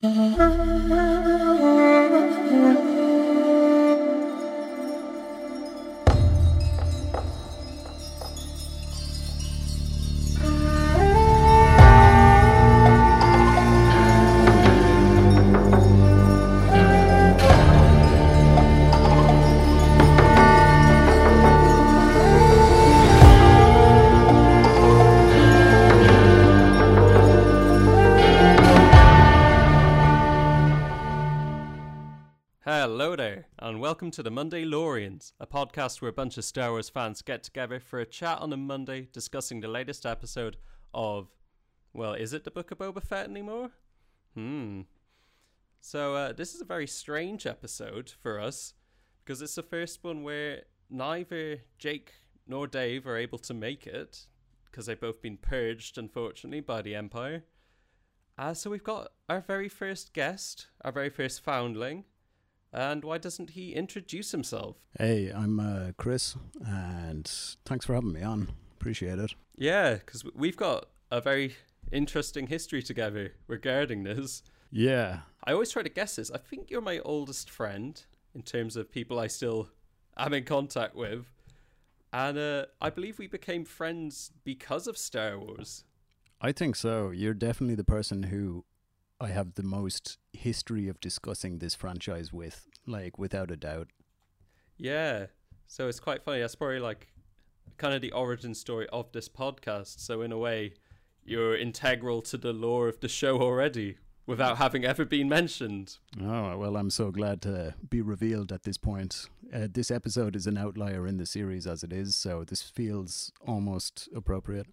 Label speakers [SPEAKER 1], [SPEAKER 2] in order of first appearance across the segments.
[SPEAKER 1] 嗯。To the Monday-lorians, a podcast where a bunch of Star Wars fans get together for a chat on a Monday discussing the latest episode of, well, is it the Book of Boba Fett anymore? Hmm. So, uh, this is a very strange episode for us because it's the first one where neither Jake nor Dave are able to make it because they've both been purged, unfortunately, by the Empire. Uh, so, we've got our very first guest, our very first foundling. And why doesn't he introduce himself?
[SPEAKER 2] Hey, I'm uh, Chris, and thanks for having me on. Appreciate it.
[SPEAKER 1] Yeah, because we've got a very interesting history together regarding this.
[SPEAKER 2] Yeah.
[SPEAKER 1] I always try to guess this. I think you're my oldest friend in terms of people I still am in contact with. And uh, I believe we became friends because of Star Wars.
[SPEAKER 2] I think so. You're definitely the person who I have the most history of discussing this franchise with, like without a doubt.
[SPEAKER 1] Yeah. So it's quite funny. That's probably like kind of the origin story of this podcast. So in a way, you're integral to the lore of the show already without having ever been mentioned.
[SPEAKER 2] Oh, well, I'm so glad to be revealed at this point. Uh, this episode is an outlier in the series as it is, so this feels almost appropriate.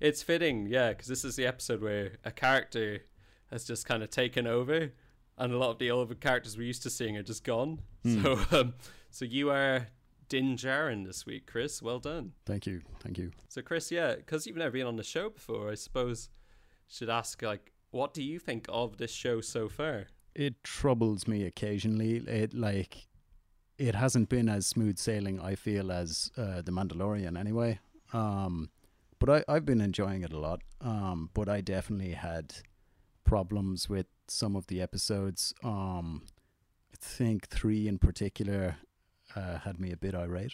[SPEAKER 1] It's fitting, yeah, because this is the episode where a character has just kind of taken over, and a lot of the older characters we're used to seeing are just gone.
[SPEAKER 2] Hmm.
[SPEAKER 1] So, um, so you are Din Djarin this week, Chris. Well done.
[SPEAKER 2] Thank you. Thank you.
[SPEAKER 1] So, Chris, yeah, because you've never been on the show before, I suppose should ask like, what do you think of this show so far?
[SPEAKER 2] It troubles me occasionally. It like it hasn't been as smooth sailing. I feel as uh, the Mandalorian anyway. Um, but I I've been enjoying it a lot. Um, but I definitely had problems with some of the episodes. Um, I think three in particular uh, had me a bit irate.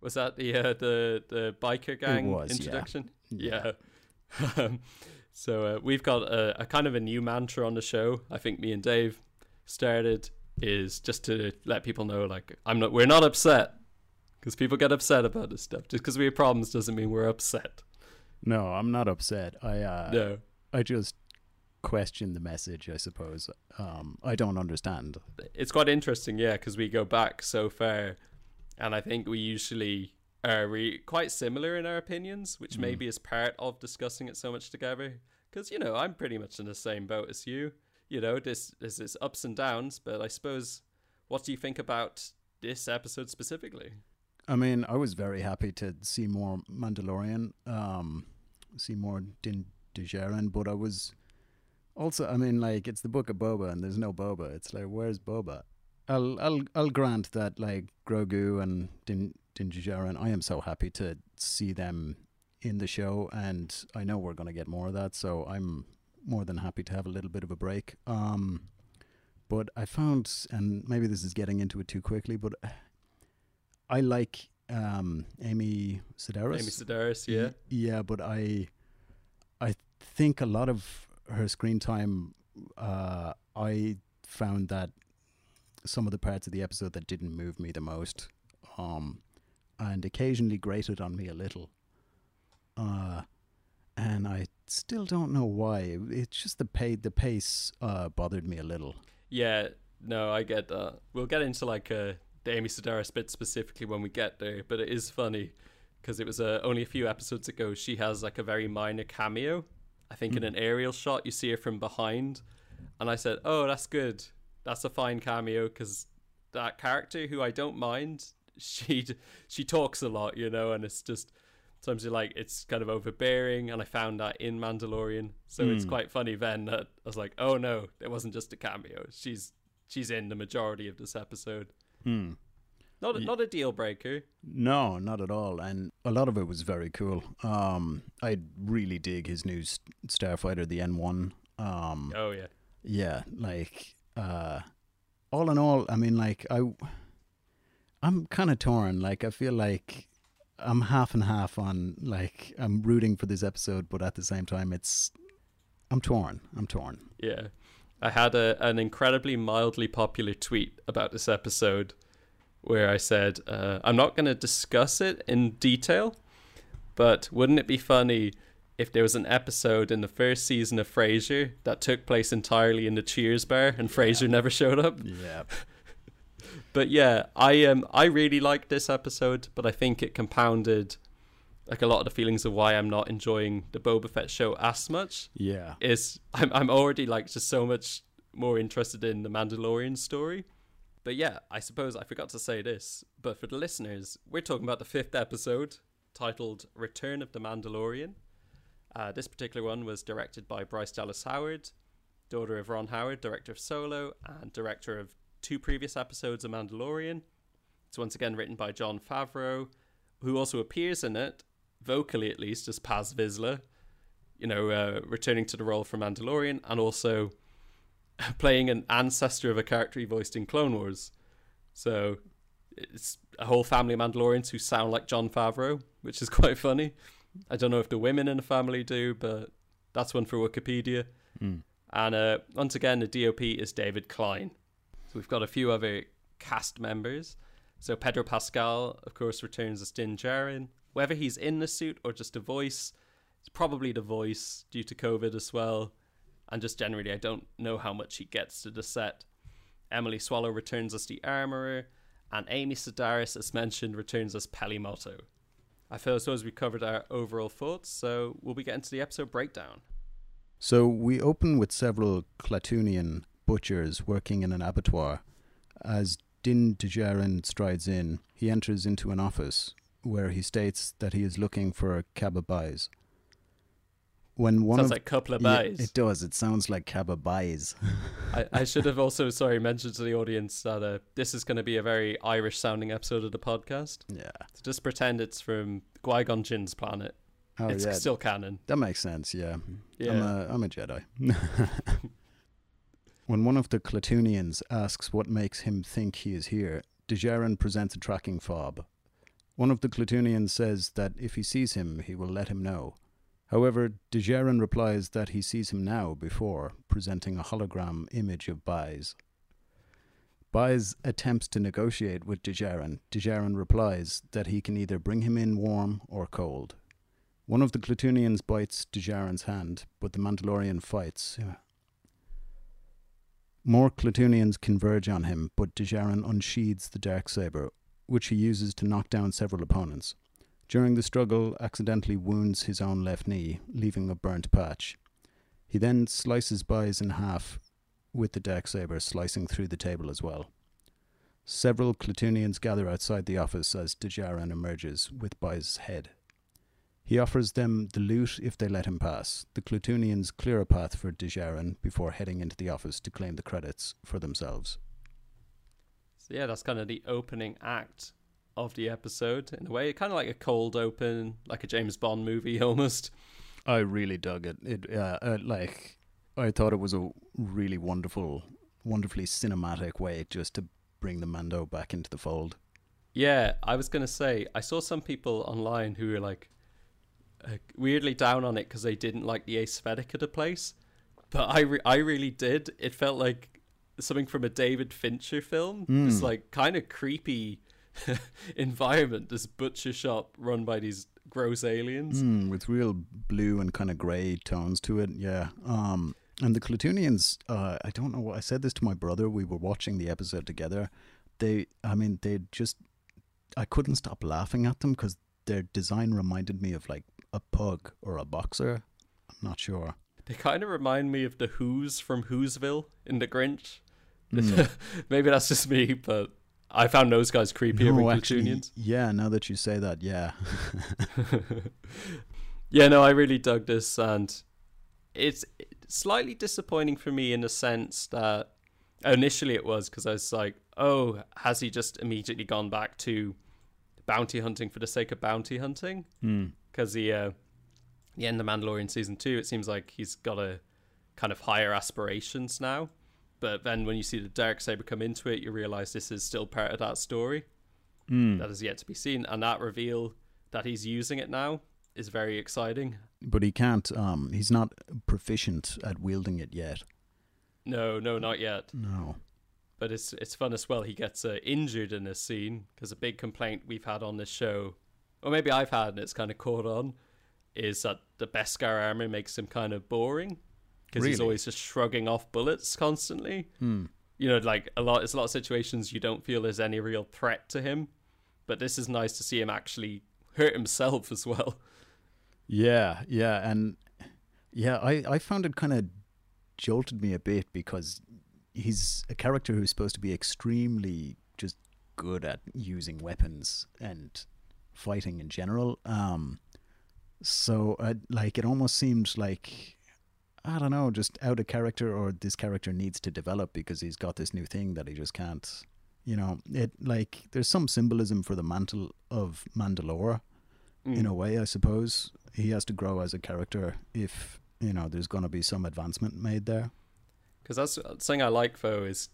[SPEAKER 1] Was that the uh, the the biker gang
[SPEAKER 2] was, yeah.
[SPEAKER 1] introduction? Yeah. Um, so uh, we've got a, a kind of a new mantra on the show. I think me and Dave started is just to let people know like I'm not we're not upset because people get upset about this stuff. Just because we have problems doesn't mean we're upset.
[SPEAKER 2] No, I'm not upset. I uh,
[SPEAKER 1] No.
[SPEAKER 2] I just question the message. I suppose. Um, I don't understand.
[SPEAKER 1] it's quite interesting, yeah, because we go back so far, and I think we usually are re- quite similar in our opinions, which
[SPEAKER 2] Mm.
[SPEAKER 1] maybe is part of discussing it so much together. Because you know, I'm pretty much in the same boat as you. You know, this this is ups and downs, but I suppose, what do you think about this episode specifically?
[SPEAKER 2] I mean, I was very happy to see more Mandalorian, um, see more Din Djarin, but I was also, I mean, like it's the Book of Boba, and there's no Boba. It's like, where's Boba? I'll, I'll, I'll grant that, like Grogu and Din Din Djarin, I am so happy to see them in the show, and I know we're gonna get more of that, so I'm more than happy to have a little bit of a break. Um, but I found, and maybe this is getting into it too quickly, but I like um, Amy Sedaris.
[SPEAKER 1] Amy Sedaris, yeah.
[SPEAKER 2] Yeah, but I, I think a lot of her screen time, uh, I found that some of the parts of the episode that didn't move me the most, um, and occasionally grated on me a little. Uh, and I still don't know why. It's just the pay the pace uh, bothered me a little.
[SPEAKER 1] Yeah, no, I get that. We'll get into like uh, the Amy Sedaris bit specifically when we get there, but it is funny because it was uh, only a few episodes ago. She has like a very minor cameo. I think in
[SPEAKER 2] Mm.
[SPEAKER 1] an aerial shot, you see her from behind, and I said, "Oh, that's good. That's a fine cameo." Because that character, who I don't mind, she she talks a lot, you know, and it's just sometimes you're like it's kind of overbearing. And I found that in Mandalorian, so it's
[SPEAKER 2] Mm.
[SPEAKER 1] quite funny then that I was like, "Oh no, it wasn't just a cameo. She's she's in the majority of this episode."
[SPEAKER 2] Hmm.
[SPEAKER 1] Not a, not a deal breaker.
[SPEAKER 2] No, not at all. And a lot of it was very cool. Um, I really dig his new starfighter, the N1. Um,
[SPEAKER 1] Oh yeah,
[SPEAKER 2] yeah, like uh, all in all, I mean, like I, I'm kind of torn. Like I feel like I'm half and half on. Like I'm rooting for this episode, but at the same time, it's I'm torn. I'm torn.
[SPEAKER 1] Yeah. I had a, an incredibly mildly popular tweet about this episode where I said, uh, I'm not going to discuss it in detail, but wouldn't it be funny if there was an episode in the first season of Frasier that took place entirely in the Cheers bar and Frasier never showed up?
[SPEAKER 2] Yeah.
[SPEAKER 1] but yeah, I um I really liked this episode, but I think it compounded like a lot of the feelings of why I'm not enjoying the Boba Fett show as much.
[SPEAKER 2] Yeah.
[SPEAKER 1] Is I'm I'm already like just so much more interested in the Mandalorian story. But yeah, I suppose I forgot to say this, but for the listeners, we're talking about the fifth episode titled Return of the Mandalorian. Uh, this particular one was directed by Bryce Dallas Howard, daughter of Ron Howard, director of Solo, and director of two previous episodes of Mandalorian. It's once again written by Jon Favreau, who also appears in it, vocally at least, as Paz Vizsla, you know, uh, returning to the role for Mandalorian, and also playing an ancestor of a character he voiced in Clone Wars. So it's a whole family of Mandalorians who sound like Jon Favreau, which is quite funny. I don't know if the women in the family do, but that's one for Wikipedia.
[SPEAKER 2] Mm.
[SPEAKER 1] And uh, once again, the DOP is David Klein. So we've got a few other cast members. So Pedro Pascal, of course, returns as Din Djarin. Whether he's in the suit or just a voice, it's probably the voice due to COVID as well. And just generally, I don't know how much he gets to the set. Emily Swallow returns as the armorer, and Amy Sedaris, as mentioned, returns as Peli Motto. I feel as though as we covered our overall thoughts, so we'll be getting to the episode breakdown.
[SPEAKER 2] So we open with several Klatooinian butchers working in an abattoir. As Din Djarin strides in, he enters into an office where he states that he is looking for Kaba Baiz. When one
[SPEAKER 1] Sounds
[SPEAKER 2] of
[SPEAKER 1] like couple of
[SPEAKER 2] Yeah, it does. It sounds like Kaba Baiz.
[SPEAKER 1] I, I should have also, sorry, mentioned to the audience that uh, this is going to be a very Irish sounding episode of the podcast.
[SPEAKER 2] yeah.
[SPEAKER 1] So just pretend it's from Qui Gon Jinn's planet.
[SPEAKER 2] Oh
[SPEAKER 1] it's
[SPEAKER 2] yeah.
[SPEAKER 1] still canon.
[SPEAKER 2] That makes sense, yeah.
[SPEAKER 1] Yeah.
[SPEAKER 2] I'm a, I'm a Jedi. when one of the Klatooinians asks what makes him think he is here, Djarin presents a tracking fob. One of the Klatooinians says that if he sees him, he will let him know. However, Djarin replies that he sees him now before, presenting a hologram image of Baiz. Baiz attempts to negotiate with Djarin. Djarin replies that he can either bring him in warm or cold. One of the Klatooinians bites Djarin's hand, but the Mandalorian fights. More Klatooinians converge on him, but Djarin unsheathes the dark saber, which he uses to knock down several opponents. During the struggle, accidentally wounds his own left knee, leaving a burnt patch. He then slices Baiz in half with the dark saber, slicing through the table as well. Several Klatooinians gather outside the office as Djarin emerges with Baiz's head. He offers them the loot if they let him pass. The Klatooinians clear a path for Djarin before heading into the office to claim the credits for themselves.
[SPEAKER 1] So yeah, that's kind of the opening act of the episode in a way, kind of like a cold open, like a James Bond movie almost.
[SPEAKER 2] I really dug it. It uh, uh, like I thought it was a really wonderful, wonderfully cinematic way just to bring the Mando back into the fold.
[SPEAKER 1] Yeah, I was gonna say I saw some people online who were like uh, weirdly down on it because they didn't like the aesthetic of the place, but I re- I really did. It felt like something from a David Fincher film.
[SPEAKER 2] Mm.
[SPEAKER 1] like kind of creepy environment. This butcher shop run by these gross aliens.
[SPEAKER 2] Mm, with real blue and kind of grey tones to it. Yeah. Um, and the Klatooinians, uh, I don't know what I said this to my brother. We were watching the episode together. They, I mean, they just, I couldn't stop laughing at them because their design reminded me of like a pug or a boxer. I'm not sure.
[SPEAKER 1] They kind of remind me of the Who's from Whoville in The Grinch.
[SPEAKER 2] Mm.
[SPEAKER 1] Maybe that's just me, but I found those guys creepier
[SPEAKER 2] No,
[SPEAKER 1] than
[SPEAKER 2] yeah. Now that you say that, yeah.
[SPEAKER 1] yeah, no, I really dug this, and it's slightly disappointing for me in the sense that initially it was because I was like, oh, has he just immediately gone back to bounty hunting for the sake of bounty hunting?
[SPEAKER 2] Hmm.
[SPEAKER 1] Because the uh, the end of Mandalorian season two, it seems like he's got a kind of higher aspirations now. But then when you see the dark saber come into it, you realize this is still part of that story
[SPEAKER 2] Mm.
[SPEAKER 1] that is yet to be seen, and that reveal that he's using it now is very exciting.
[SPEAKER 2] But he can't. Um, he's not proficient at wielding it yet.
[SPEAKER 1] No, no, not yet.
[SPEAKER 2] No.
[SPEAKER 1] But it's it's fun as well. He gets uh, injured in this scene because a big complaint we've had on this show, or maybe I've had, and it's kind of caught on, is that the Beskar armor makes him kind of boring because he's always just shrugging off bullets constantly.
[SPEAKER 2] Hmm.
[SPEAKER 1] You know, like a lot. It's a lot of situations you don't feel there's any real threat to him, but this is nice to see him actually hurt himself as well.
[SPEAKER 2] Yeah, yeah, and yeah, I I found it kind of jolted me a bit because he's a character who's supposed to be extremely just good at using weapons and fighting in general. Um, so I, like it almost seemed like I don't know, just out of character, or this character needs to develop because he's got this new thing that he just can't. You know, it like there's some symbolism for the mantle of Mandalore in
[SPEAKER 1] Mm.
[SPEAKER 2] a way, I suppose. He has to grow as a character if, you know, there's going to be some advancement made there.
[SPEAKER 1] Because that's something I like though is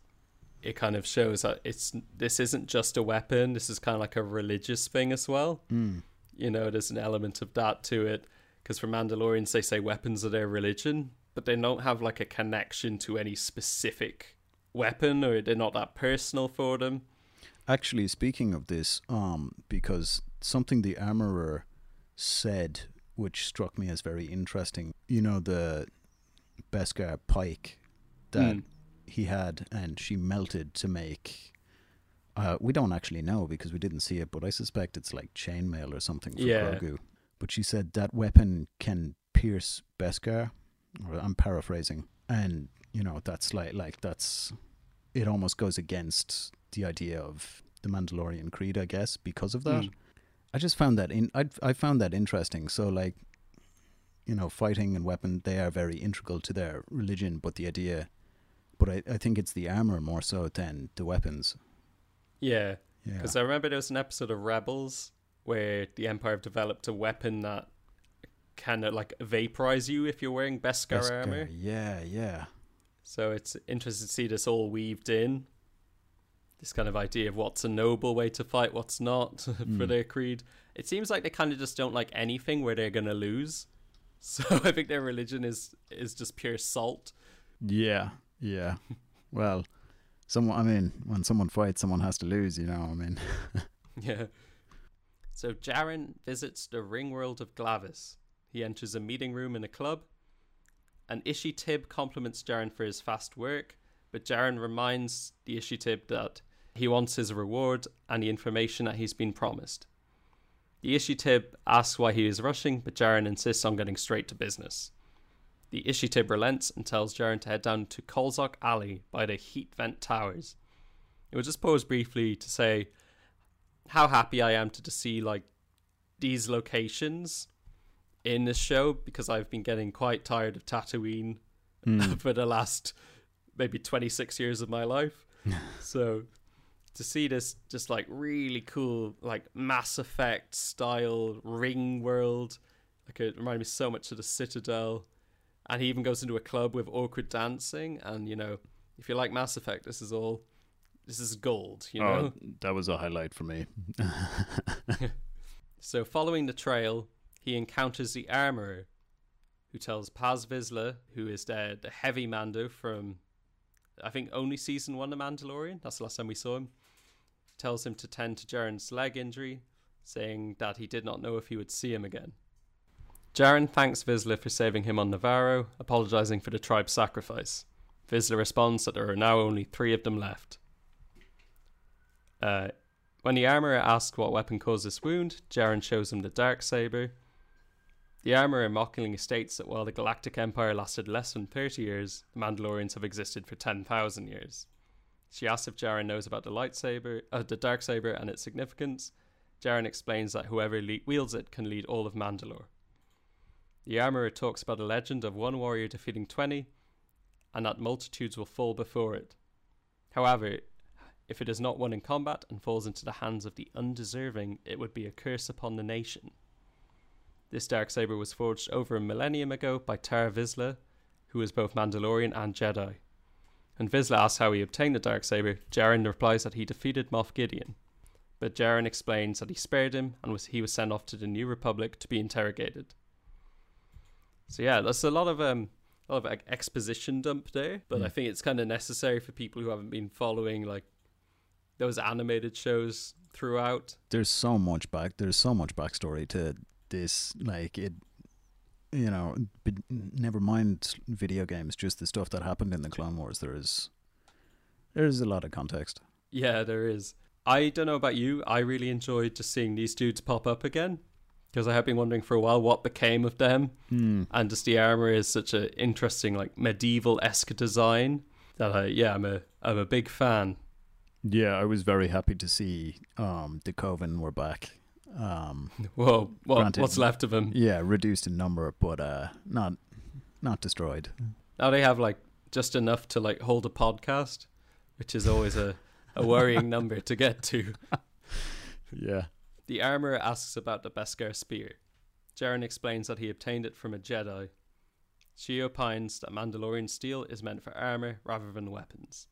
[SPEAKER 1] it kind of shows that it's this isn't just a weapon. This is kind of like a religious thing as well.
[SPEAKER 2] Mm.
[SPEAKER 1] You know, there's an element of that to it. Because for Mandalorians, they say weapons are their religion, but they don't have like a connection to any specific weapon, or they're not that personal for them.
[SPEAKER 2] Actually, speaking of this, um, because something the armorer said, which struck me as very interesting, you know, the Beskar pike that
[SPEAKER 1] Mm.
[SPEAKER 2] he had and she melted to make. Uh, we don't actually know because we didn't see it, but I suspect it's like chainmail or something for
[SPEAKER 1] Yeah.
[SPEAKER 2] Grogu. But she said that weapon can pierce Beskar. Or I'm paraphrasing, and you know that's like like that's it. Almost goes against the idea of the Mandalorian creed, I guess, because of that.
[SPEAKER 1] Mm.
[SPEAKER 2] I just found that in I I found that interesting. So like, you know, fighting and weapon they are very integral to their religion, but the idea, but I I think it's the armor more so than the weapons.
[SPEAKER 1] Yeah,
[SPEAKER 2] Yeah.
[SPEAKER 1] because I remember there was an episode of Rebels where the Empire developed a weapon that kind of like vaporize you if you're wearing Beskar,
[SPEAKER 2] Beskar,
[SPEAKER 1] armor.
[SPEAKER 2] Yeah, yeah.
[SPEAKER 1] So it's interesting to see this all weaved in. This kind of idea of what's a noble way to fight, what's not for
[SPEAKER 2] Mm.
[SPEAKER 1] their creed. It seems like they kind of just don't like anything where they're gonna lose. So I think their religion is is just pure salt.
[SPEAKER 2] Yeah, yeah. well, someone. I mean, when someone fights, someone has to lose. You know. I mean.
[SPEAKER 1] Yeah. So Djarin visits the ring world of Glavis. He enters a meeting room in a club. And Ishi Tib compliments Djarin for his fast work, but Djarin reminds the Ishi Tib that he wants his reward and the information that he's been promised. The Ishi Tib asks why he is rushing, but Djarin insists on getting straight to business. The Ishi Tib relents and tells Djarin to head down to Kolzok Alley by the heat vent towers. It will just pause briefly to say how happy I am to, to see like these locations in this show because I've been getting quite tired of Tatooine
[SPEAKER 2] Mm.
[SPEAKER 1] for the last maybe 26 years of my life. so to see this just like really cool like Mass Effect style ring world like it reminded me so much of the Citadel and he even goes into a club with awkward dancing and you know if you like Mass Effect this is all this is gold you know
[SPEAKER 2] Oh, that was a highlight for me.
[SPEAKER 1] So, following the trail, he encounters the armorer, who tells Paz Vizsla, who is the, the heavy Mando from, I think, only season one of Mandalorian. That's the last time we saw him. Tells him to tend to Djarin's leg injury, saying that he did not know if he would see him again. Djarin thanks Vizsla for saving him on Nevarro, apologizing for the tribe's sacrifice. Vizsla responds that there are now only three of them left. Uh, when the armorer asks what weapon caused this wound, Jaren shows him the dark saber. The armorer mockingly states that while the Galactic Empire lasted less than 30 years, the Mandalorians have existed for 10,000 years. She asks if Djarin knows about the lightsaber, uh, the dark saber, and its significance. Djarin explains that whoever le- wields it can lead all of Mandalore. The armorer talks about a legend of one warrior defeating 20, and that multitudes will fall before it. However, if it is not won in combat and falls into the hands of the undeserving, it would be a curse upon the nation. This dark saber was forged over a millennium ago by Tarre Vizsla, was both Mandalorian and Jedi. And Vizsla asks how he obtained the dark saber, Djarin replies that he defeated Moff Gideon. But Djarin explains that he spared him and was he was sent off to the New Republic to be interrogated. So yeah, there's a lot of um a lot of like, exposition dump there, but
[SPEAKER 2] Mm.
[SPEAKER 1] I think it's kind of necessary for people who haven't been following like those animated shows throughout.
[SPEAKER 2] there's so much back there's so much backstory to this like it you know but never mind video games just the stuff that happened in the clone wars there's there's a lot of context
[SPEAKER 1] Yeah, there is. I don't know about you. I really enjoyed just seeing these dudes pop up again because I have been wondering for a while what became of them.
[SPEAKER 2] Hmm.
[SPEAKER 1] And just the armor is such an interesting, like medieval esque design that I, yeah, I'm a, I'm a big fan.
[SPEAKER 2] yeah i was very happy to see um the coven were back um
[SPEAKER 1] Whoa, what,
[SPEAKER 2] Granted.
[SPEAKER 1] what's left of them?
[SPEAKER 2] yeah reduced in number but uh not not destroyed
[SPEAKER 1] Now they have like just enough to like hold a podcast, which is always a, a worrying number to get to.
[SPEAKER 2] yeah
[SPEAKER 1] The armorer asks about the Beskar spear. Djarin explains that he obtained it from a Jedi. She opines that Mandalorian steel is meant for armor rather than weapons.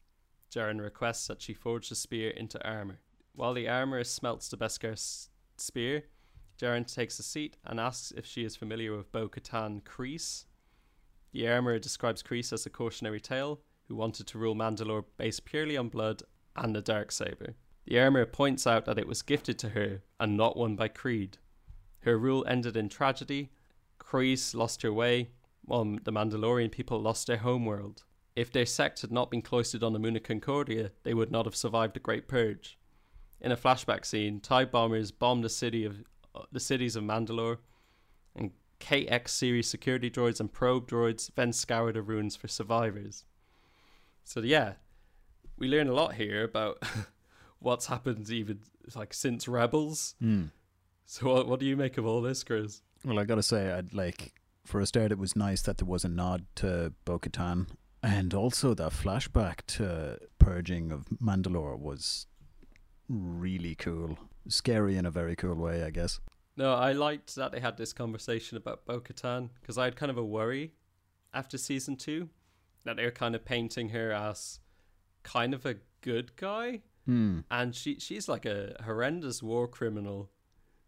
[SPEAKER 1] Djarin requests that she forge the spear into armor. While the armorer smelts the Beskar spear, Djarin takes a seat and asks if she is familiar with Bo Katan Kryze. The armorer describes Kryze as a cautionary tale who wanted to rule Mandalore based purely on blood and the dark saber. The armor points out that it was gifted to her and not won by Creed. Her rule ended in tragedy. Kryze lost her way, while the Mandalorian people lost their homeworld. If their sect had not been cloistered on the of Concordia, they would not have survived the Great Purge. In a flashback scene, TIE bombers bomb the city of uh, the cities of Mandalore, and KX series security droids and probe droids then scour the ruins for survivors. So yeah, we learn a lot here about what's happened even like since Rebels.
[SPEAKER 2] Hmm.
[SPEAKER 1] So what, what do you make of all this, Chris?
[SPEAKER 2] Well, I gotta say, I'd like for a start, it was nice that there was a nod to Bo-Katan, and also that flashback to purging of Mandalore was really cool, scary in a very cool way, I guess.
[SPEAKER 1] No, I liked that they had this conversation about Bo Katan because I had kind of a worry after season two that they were kind of painting her as kind of a good guy,
[SPEAKER 2] Hmm.
[SPEAKER 1] and she she's like a horrendous war criminal.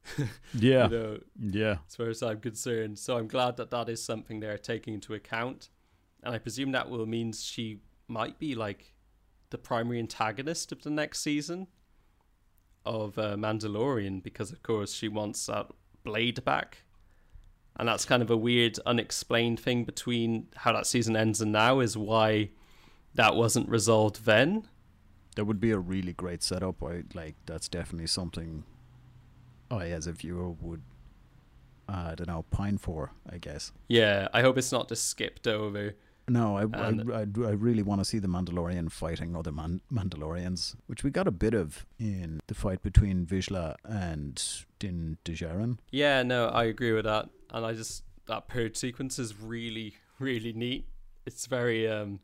[SPEAKER 2] Yeah,
[SPEAKER 1] You know,
[SPEAKER 2] yeah,
[SPEAKER 1] as far as I'm concerned. So I'm glad that that is something they're taking into account, and I presume that will means she might be like the primary antagonist of the next season of uh, Mandalorian because of course she wants that blade back. And that's kind of a weird, unexplained thing between how that season ends and now is why that wasn't resolved then.
[SPEAKER 2] that would be a really great setup. I like that's definitely something I, as a viewer, would I don't know pine for. I guess.
[SPEAKER 1] Yeah, I hope it's not just skipped over.
[SPEAKER 2] No, I,
[SPEAKER 1] And-
[SPEAKER 2] I, I, I really want to see the Mandalorian fighting other man- Mandalorians, which we got a bit of in the fight between Vizsla and Din Djarin.
[SPEAKER 1] Yeah, no, I agree with that. And I just that purge sequence is really, really neat. It's very um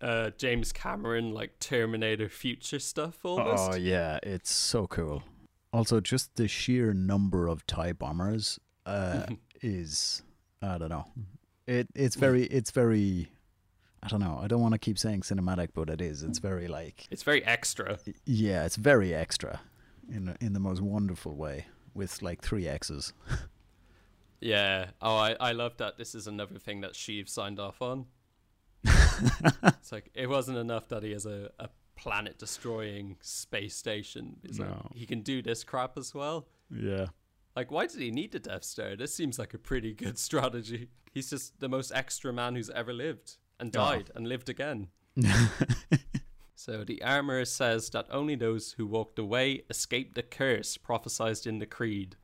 [SPEAKER 1] uh James Cameron like Terminator future stuff almost.
[SPEAKER 2] Oh yeah, it's so cool. Also, just the sheer number of Tie bombers uh, is I don't know. It it's very it's very I don't know. I don't want to keep saying cinematic, but it is. It's very like
[SPEAKER 1] It's very extra.
[SPEAKER 2] yeah, it's very extra in in the most wonderful way with like three X's.
[SPEAKER 1] Yeah. Oh, I, I love that this is another thing that Sheev signed off on. it's like it wasn't enough that he has a, a planet destroying space station. It's like
[SPEAKER 2] No.
[SPEAKER 1] he can do this crap as well.
[SPEAKER 2] Yeah.
[SPEAKER 1] Like, why did he need the Death Star? This seems like a pretty good strategy. He's just the most extra man who's ever lived and
[SPEAKER 2] Oh.
[SPEAKER 1] died and lived again. So the armorer says that only those who walked away escaped the curse prophesied in the creed.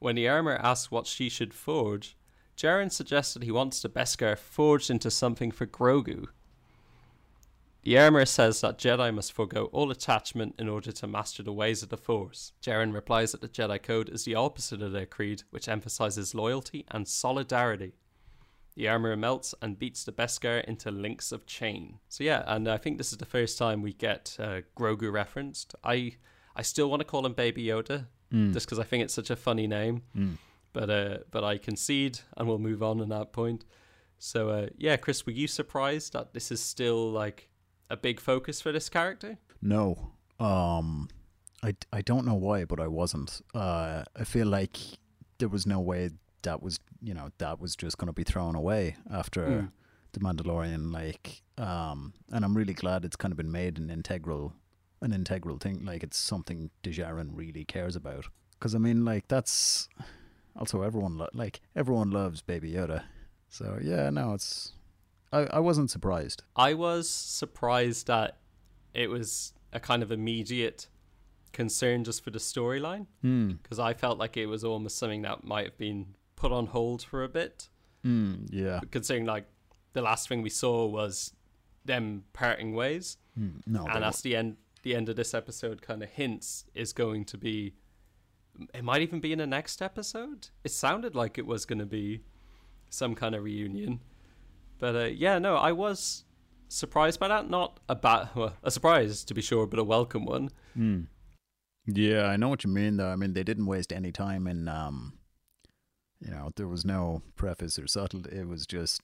[SPEAKER 1] When the armorer asks what she should forge, Djarin suggests that he wants the Beskar forged into something for Grogu. The says that Jedi must forego all attachment in order to master the ways of the Force. Djarin replies that the Jedi Code is the opposite of their creed, which emphasizes loyalty and solidarity. The armor melts and beats the Beskar into links of chain. So yeah, and I think this is the first time we get uh, Grogu referenced. I I still want to call him Baby Yoda,
[SPEAKER 2] Mm.
[SPEAKER 1] just because I think it's such a funny name.
[SPEAKER 2] Mm.
[SPEAKER 1] But uh, but I concede, and we'll move on on that point. So uh, yeah, Chris, were you surprised that this is still like a big focus for this character?
[SPEAKER 2] No. Um I, I don't know why, but I wasn't. Uh I feel like there was no way that was, you know, that was just going to be thrown away after
[SPEAKER 1] Mm.
[SPEAKER 2] the Mandalorian like um and I'm really glad it's kind of been made an integral an integral thing like it's something Dejarin really cares about. Cuz I mean like that's also everyone lo- like everyone loves Baby Yoda. So yeah, no, it's I I wasn't surprised.
[SPEAKER 1] I was surprised that it was a kind of immediate concern just for the storyline
[SPEAKER 2] Hmm.
[SPEAKER 1] because I felt like it was almost something that might have been put on hold for a bit.
[SPEAKER 2] Hmm. Yeah.
[SPEAKER 1] Considering like the last thing we saw was them parting ways,
[SPEAKER 2] Hmm. No.
[SPEAKER 1] and that's the end. The end of this episode kind of hints is going to be. It might even be in the next episode. It sounded like it was going to be some kind of reunion, but uh, yeah, no, I was surprised by that. Not a bad, well, a surprise to be sure, but a welcome one.
[SPEAKER 2] Hmm. Yeah, I know what you mean though. I mean, they didn't waste any time in um you know, there was no preface or subtle. It was just,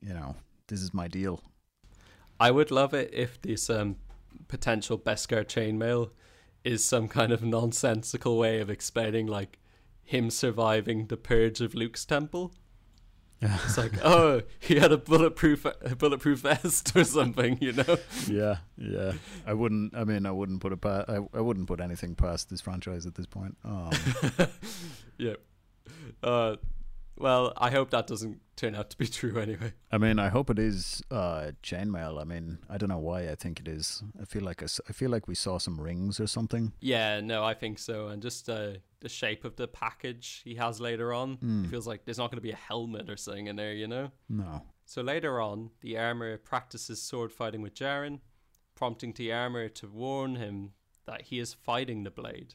[SPEAKER 2] you know, this is my deal.
[SPEAKER 1] I would love it if this um, potential Beskar chainmail is some kind of nonsensical way of explaining like him surviving the purge of Luke's temple. It's like, oh, he had a bulletproof a bulletproof vest or something, you know?
[SPEAKER 2] yeah, yeah. I wouldn't I mean, I wouldn't put it pa- I, I wouldn't put anything past this franchise at this point. Um
[SPEAKER 1] yeah. Uh, well, I hope that doesn't turn out to be true anyway.
[SPEAKER 2] I mean, I hope it is uh, chainmail. I mean, I don't know why I think it is. I feel like I, feel like we saw some rings or something.
[SPEAKER 1] Yeah, no, I think so. And just uh, the shape of the package he has later on,
[SPEAKER 2] Hmm.
[SPEAKER 1] it feels like there's not going to be a helmet or something in there, you know?
[SPEAKER 2] No.
[SPEAKER 1] So later on, the armor practices sword fighting with Djarin, prompting the armor to warn him that he is fighting the blade.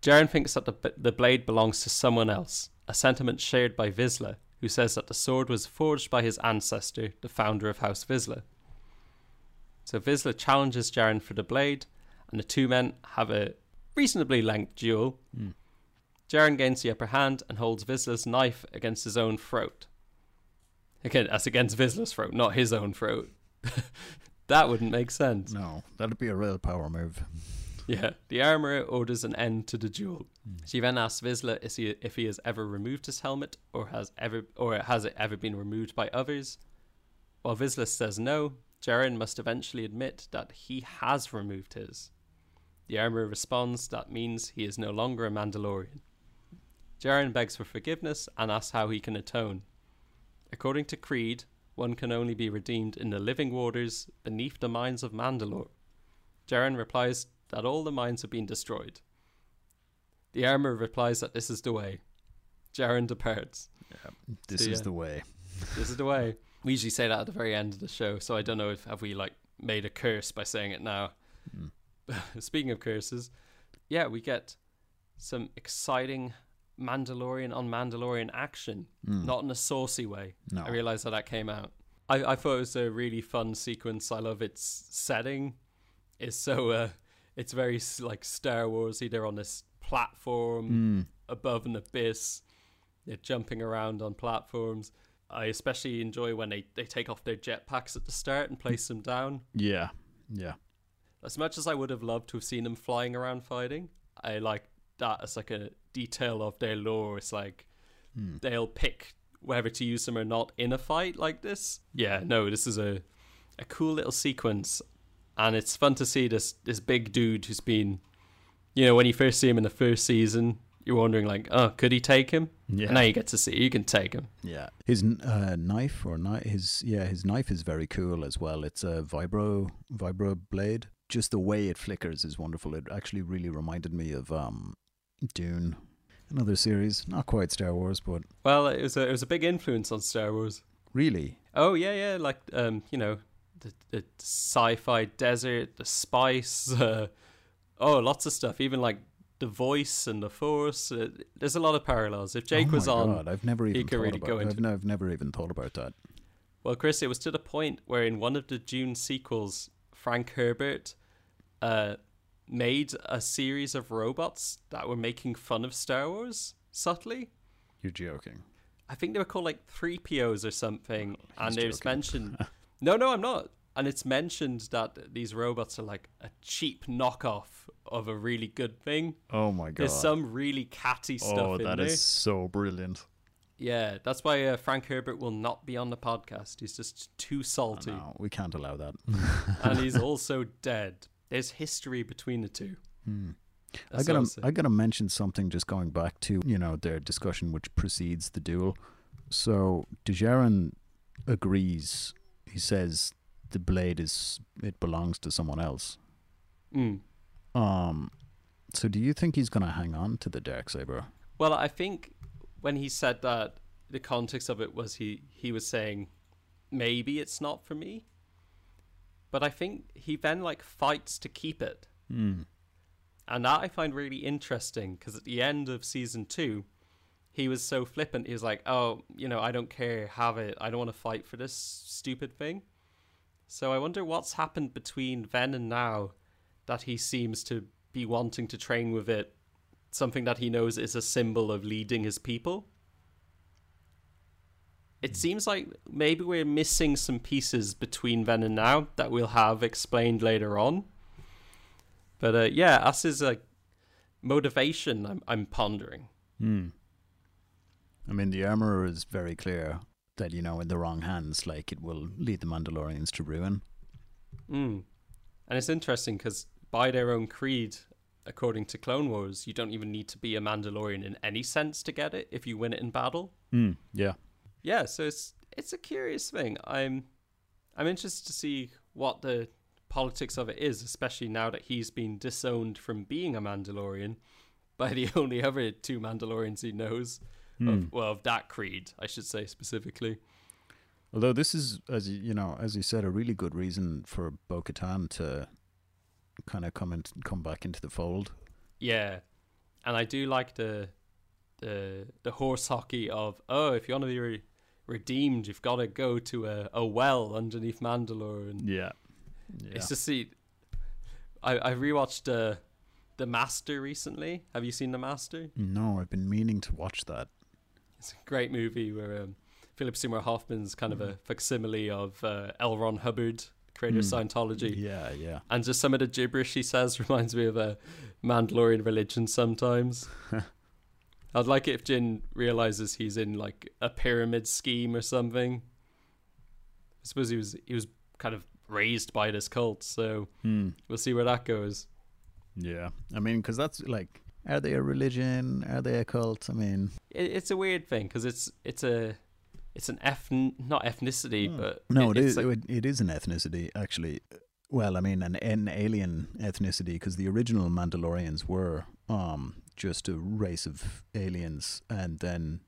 [SPEAKER 1] Djarin thinks that the, the blade belongs to someone else, a sentiment shared by Vizsla, who says that the sword was forged by his ancestor, the founder of House Vizsla. So Vizsla challenges Djarin for the blade, and the two men have a reasonably length duel.
[SPEAKER 2] Hmm.
[SPEAKER 1] Djarin gains the upper hand and holds Vizsla's knife against his own throat. Again, that's against Vizsla's throat, not his own throat. that wouldn't make sense.
[SPEAKER 2] No, that'd be a real power move.
[SPEAKER 1] Yeah, the armorer orders an end to the duel. Hmm. She then asks Vizsla if he, if he has ever removed his helmet or has ever or has it ever been removed by others. While Vizsla says no, Djarin must eventually admit that he has removed his. The armorer responds that means he is no longer a Mandalorian. Djarin begs for forgiveness and asks how he can atone. According to Creed, one can only be redeemed in the living waters beneath the mines of Mandalore. Djarin replies that all the mines have been destroyed. The armor replies that this is the way. Djarin departs.
[SPEAKER 2] Yeah, This
[SPEAKER 1] So,
[SPEAKER 2] is the way.
[SPEAKER 1] This is the way. We usually say that at the very end of the show, so I don't know if have we like made a curse by saying it now.
[SPEAKER 2] Hmm.
[SPEAKER 1] Speaking of curses, yeah, we get some exciting Mandalorian on Mandalorian action,
[SPEAKER 2] Hmm.
[SPEAKER 1] not in a saucy way.
[SPEAKER 2] No.
[SPEAKER 1] I realized how that came out. I, I thought it was a really fun sequence. I love its setting. It's so uh, it's very like Star Warsy. They're on this platform
[SPEAKER 2] Mm.
[SPEAKER 1] above an abyss. They're jumping around on platforms. I especially enjoy when they, they take off their jetpacks at the start and place them down.
[SPEAKER 2] Yeah. Yeah.
[SPEAKER 1] As much as I would have loved to have seen them flying around fighting, I like that as like a detail of their lore. It's like
[SPEAKER 2] Hmm.
[SPEAKER 1] they'll pick whether to use them or not in a fight like this. Yeah, no, this is a a cool little sequence, and it's fun to see this this big dude who's been, you know, when you first see him in the first season, you're wondering like, oh, could he take him?
[SPEAKER 2] Yeah.
[SPEAKER 1] And now you get to see you can take him.
[SPEAKER 2] Yeah, his uh, knife or knife, his yeah, his knife is very cool as well. It's a vibro vibro blade. Just the way it flickers is wonderful. It actually really reminded me of um, Dune, another series, not quite Star Wars, but
[SPEAKER 1] Well, it was a it was a big influence on Star Wars.
[SPEAKER 2] really,
[SPEAKER 1] Oh yeah, yeah, like um, you know, the, the sci-fi desert, the spice, uh, oh, lots of stuff. Even like the voice and the force. Uh, there's a lot of parallels. If Jake
[SPEAKER 2] oh
[SPEAKER 1] was on,
[SPEAKER 2] God, I've never even he
[SPEAKER 1] could
[SPEAKER 2] thought
[SPEAKER 1] really
[SPEAKER 2] about.
[SPEAKER 1] go into-
[SPEAKER 2] I've, n- I've never even thought about that.
[SPEAKER 1] well, Chris, it was to the point where in one of the Dune sequels, Frank Herbert, uh, made a series of robots that were making fun of Star Wars subtly.
[SPEAKER 2] You're joking.
[SPEAKER 1] I think they were called like three POs or something,
[SPEAKER 2] Oh,
[SPEAKER 1] and it's
[SPEAKER 2] joking.
[SPEAKER 1] mentioned. no, no, I'm not. And it's mentioned that these robots are like a cheap knockoff of a really good thing.
[SPEAKER 2] Oh my god.
[SPEAKER 1] There's some really catty stuff
[SPEAKER 2] oh, that is so brilliant.
[SPEAKER 1] Yeah, that's why uh, Frank Herbert will not be on the podcast. He's just too
[SPEAKER 2] Oh,
[SPEAKER 1] salty,
[SPEAKER 2] no, we can't allow that.
[SPEAKER 1] and he's also dead. There's history between the two.
[SPEAKER 2] Hmm. I gotta. I gotta mention something just going back to you know their discussion which precedes the duel. So Dejarin agrees. He says the blade is it belongs to someone else.
[SPEAKER 1] Mm.
[SPEAKER 2] Um, so do you think he's gonna hang on to the dark saber?
[SPEAKER 1] Well, I think when he said that, the context of it was he he was saying maybe it's not for me. But I think he then like fights to keep it.
[SPEAKER 2] Hmm.
[SPEAKER 1] And that I find really interesting because at the end of season two, he was so flippant. He was like, "Oh, you know, I don't care. Have it. I don't want to fight for this stupid thing." So I wonder what's happened between then and now that he seems to be wanting to train with it, something that he knows is a symbol of leading his people. It seems like maybe we're missing some pieces between then and now that we'll have explained later on. But uh, yeah, us is a motivation. I'm I'm pondering.
[SPEAKER 2] Hmm. I mean, the armorer is very clear that you know in the wrong hands, like it will lead the Mandalorians to ruin.
[SPEAKER 1] Mm. And it's interesting because by their own creed, according to Clone Wars, you don't even need to be a Mandalorian in any sense to get it if you win it in battle.
[SPEAKER 2] Hmm. Yeah.
[SPEAKER 1] Yeah, so it's it's a curious thing. I'm I'm interested to see what the politics of it is, especially now that he's been disowned from being a Mandalorian by the only other two Mandalorians he knows.
[SPEAKER 2] Hmm.
[SPEAKER 1] Of, well, of that creed, I should say specifically.
[SPEAKER 2] Although this is, as you, you know, as you said, a really good reason for Bo-Katan to kind of come and come back into the fold.
[SPEAKER 1] Yeah, and I do like the the the horse hockey of oh, if you want to be re- redeemed, you've got to go to a, a well underneath Mandalore, and
[SPEAKER 2] Yeah. Yeah.
[SPEAKER 1] it's just see. I I rewatched uh, the Master recently. Have you seen the Master?
[SPEAKER 2] no, I've been meaning to watch that.
[SPEAKER 1] It's a great movie where um, Philip Seymour Hoffman's kind of a facsimile of uh, L. Ron Hubbard, creator of
[SPEAKER 2] Mm.
[SPEAKER 1] Scientology.
[SPEAKER 2] Yeah, yeah.
[SPEAKER 1] And just some of the gibberish he says reminds me of a Mandalorian religion sometimes. I'd like it if Jin realizes he's in like a pyramid scheme or something. I suppose he was he was kind of raised by this cult, so
[SPEAKER 2] Hmm.
[SPEAKER 1] we'll see where that goes.
[SPEAKER 2] Yeah. I mean, because that's like, are they a religion? Are they a cult? I mean,
[SPEAKER 1] It, it's a weird thing because it's it's a it's an ethn not ethnicity,
[SPEAKER 2] Hmm.
[SPEAKER 1] but
[SPEAKER 2] no, it
[SPEAKER 1] it
[SPEAKER 2] is
[SPEAKER 1] like,
[SPEAKER 2] it, is an ethnicity, actually. Well, I mean, an, an alien ethnicity, because the original Mandalorians were um just a race of aliens, and then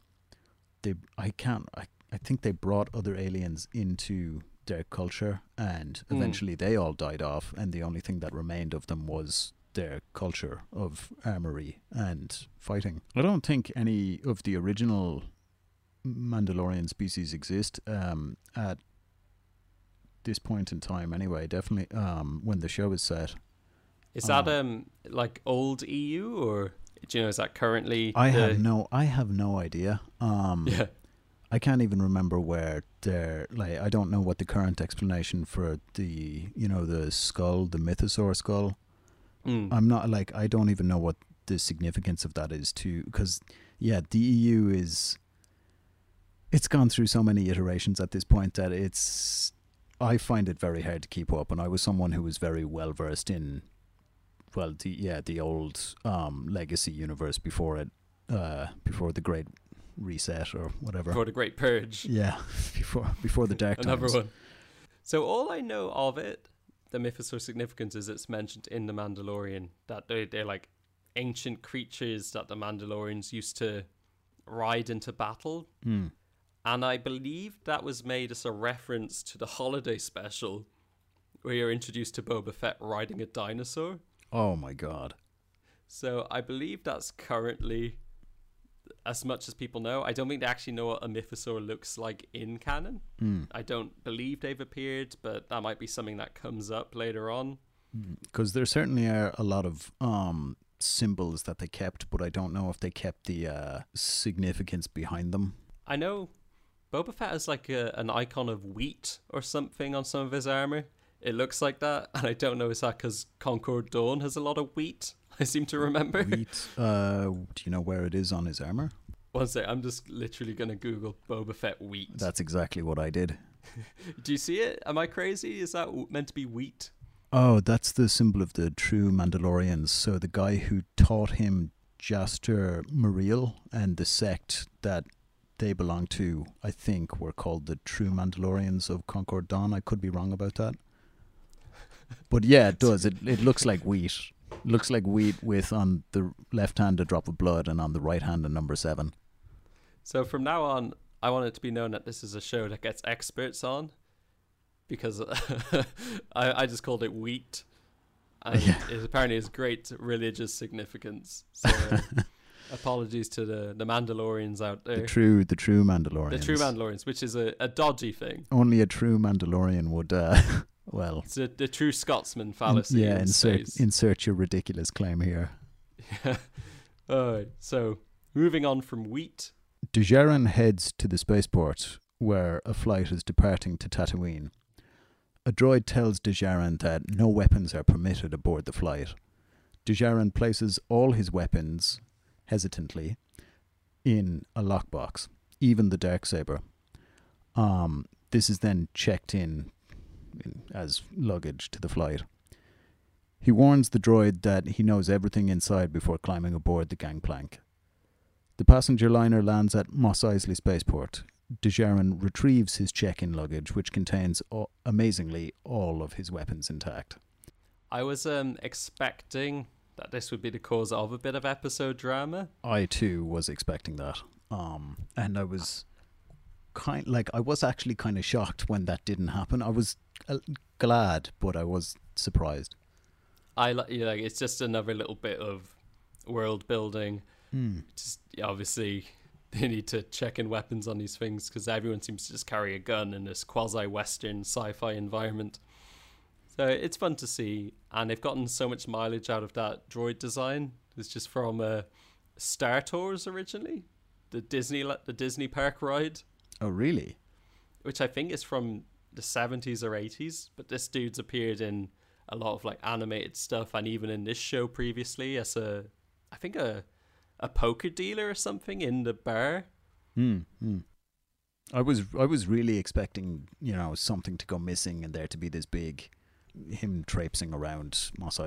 [SPEAKER 2] they, I can't, I, I think they brought other aliens into their culture, and
[SPEAKER 1] Mm.
[SPEAKER 2] eventually they all died off, and the only thing that remained of them was their culture of armory and fighting. I don't think any of the original Mandalorian species exist um, at this point in time. Anyway, definitely um, when the show is set.
[SPEAKER 1] is that
[SPEAKER 2] Oh.
[SPEAKER 1] um like old EU or do you know is that currently?
[SPEAKER 2] I
[SPEAKER 1] the,
[SPEAKER 2] have no, I have no idea. Um,
[SPEAKER 1] yeah.
[SPEAKER 2] I can't even remember where they're like. I don't know what the current explanation for the you know the skull, the mythosaur skull.
[SPEAKER 1] Mm.
[SPEAKER 2] I'm not like I don't even know what the significance of that is to because yeah the EU is it's gone through so many iterations at this point that it's I find it very hard to keep up and I was someone who was very well versed in well the yeah the old um legacy universe before it uh before the great reset or whatever
[SPEAKER 1] for the Great Purge.
[SPEAKER 2] yeah before before the dark
[SPEAKER 1] Another
[SPEAKER 2] times
[SPEAKER 1] one. So all I know of it, the mythosaur significance, is it's mentioned in the Mandalorian that they they're like ancient creatures that the Mandalorians used to ride into battle,
[SPEAKER 2] Hmm.
[SPEAKER 1] and I believe that was made as a reference to the holiday special, where you're introduced to Boba Fett riding a dinosaur.
[SPEAKER 2] oh my god
[SPEAKER 1] So I believe that's currently as much as people know. I don't think they actually know what a mythosaur looks like in canon.
[SPEAKER 2] Hmm.
[SPEAKER 1] I don't believe they've appeared, but that might be something that comes up later on.
[SPEAKER 2] because there certainly are a lot of um symbols that they kept, but I don't know if they kept the uh, significance behind them.
[SPEAKER 1] I know Boba Fett has like a, an icon of wheat or something on some of his armor. It looks like that, and I don't know is that because Concord Dawn has a lot of wheat. I seem to remember.
[SPEAKER 2] Wheat. Uh, do you know where it is on his armor?
[SPEAKER 1] One sec, I'm just literally gonna Google Boba Fett wheat.
[SPEAKER 2] That's exactly what I did.
[SPEAKER 1] Do you see it? Am I crazy? Is that meant to be wheat?
[SPEAKER 2] Oh, that's the symbol of the true Mandalorians. So the guy who taught him Jaster Mereel and the sect that they belong to, I think, were called the True Mandalorians of Concord Dawn. I could be wrong about that. But yeah, it does. It it looks like wheat. Looks like wheat with on the left hand a drop of blood and on the right hand a number seven.
[SPEAKER 1] So from now on, I want it to be known that this is a show that gets experts on, because I I just called it wheat, and
[SPEAKER 2] Yeah.
[SPEAKER 1] it apparently has great religious significance. So uh, apologies to the the Mandalorians out there,
[SPEAKER 2] The true the true Mandalorians.
[SPEAKER 1] the true Mandalorians, which is a, a dodgy thing.
[SPEAKER 2] Only a true Mandalorian would uh well
[SPEAKER 1] It's a, the true Scotsman
[SPEAKER 2] in-
[SPEAKER 1] fallacy.
[SPEAKER 2] yeah,
[SPEAKER 1] in
[SPEAKER 2] insert
[SPEAKER 1] space.
[SPEAKER 2] insert your ridiculous claim here. Yeah.
[SPEAKER 1] All right, so moving on from wheat.
[SPEAKER 2] Djarin heads to the spaceport where a flight is departing to Tatooine. A droid tells Djarin that no weapons are permitted aboard the flight. Djarin places all his weapons, hesitantly, in a lockbox, even the dark saber. Um, this is then checked in as luggage to the flight. He warns the droid that he knows everything inside before climbing aboard the gangplank. The passenger liner lands at Mos Eisley Spaceport. Djarin retrieves his check-in luggage, which contains, amazingly, all of his weapons intact.
[SPEAKER 1] I was um expecting that this would be the cause of a bit of episode drama.
[SPEAKER 2] I too was expecting that, um, and I was kind like I was actually kind of shocked when that didn't happen. I was glad, but I was surprised.
[SPEAKER 1] I like you know, it's just another little bit of world building.
[SPEAKER 2] Hmm.
[SPEAKER 1] Just obviously they need to check in weapons on these things because everyone seems to just carry a gun in this quasi-western sci-fi environment. So it's fun to see, and they've gotten so much mileage out of that droid design. It's just from uh, Star Tours originally, the Disney the Disney park ride.
[SPEAKER 2] Oh, really?
[SPEAKER 1] which I think is from the 70s or 80s, but this dude's appeared in a lot of like animated stuff and even in this show previously as a I think a a poker dealer or something in the bar.
[SPEAKER 2] Hmm. hmm. I was I was really expecting you know something to go missing and there to be this big him traipsing around Moss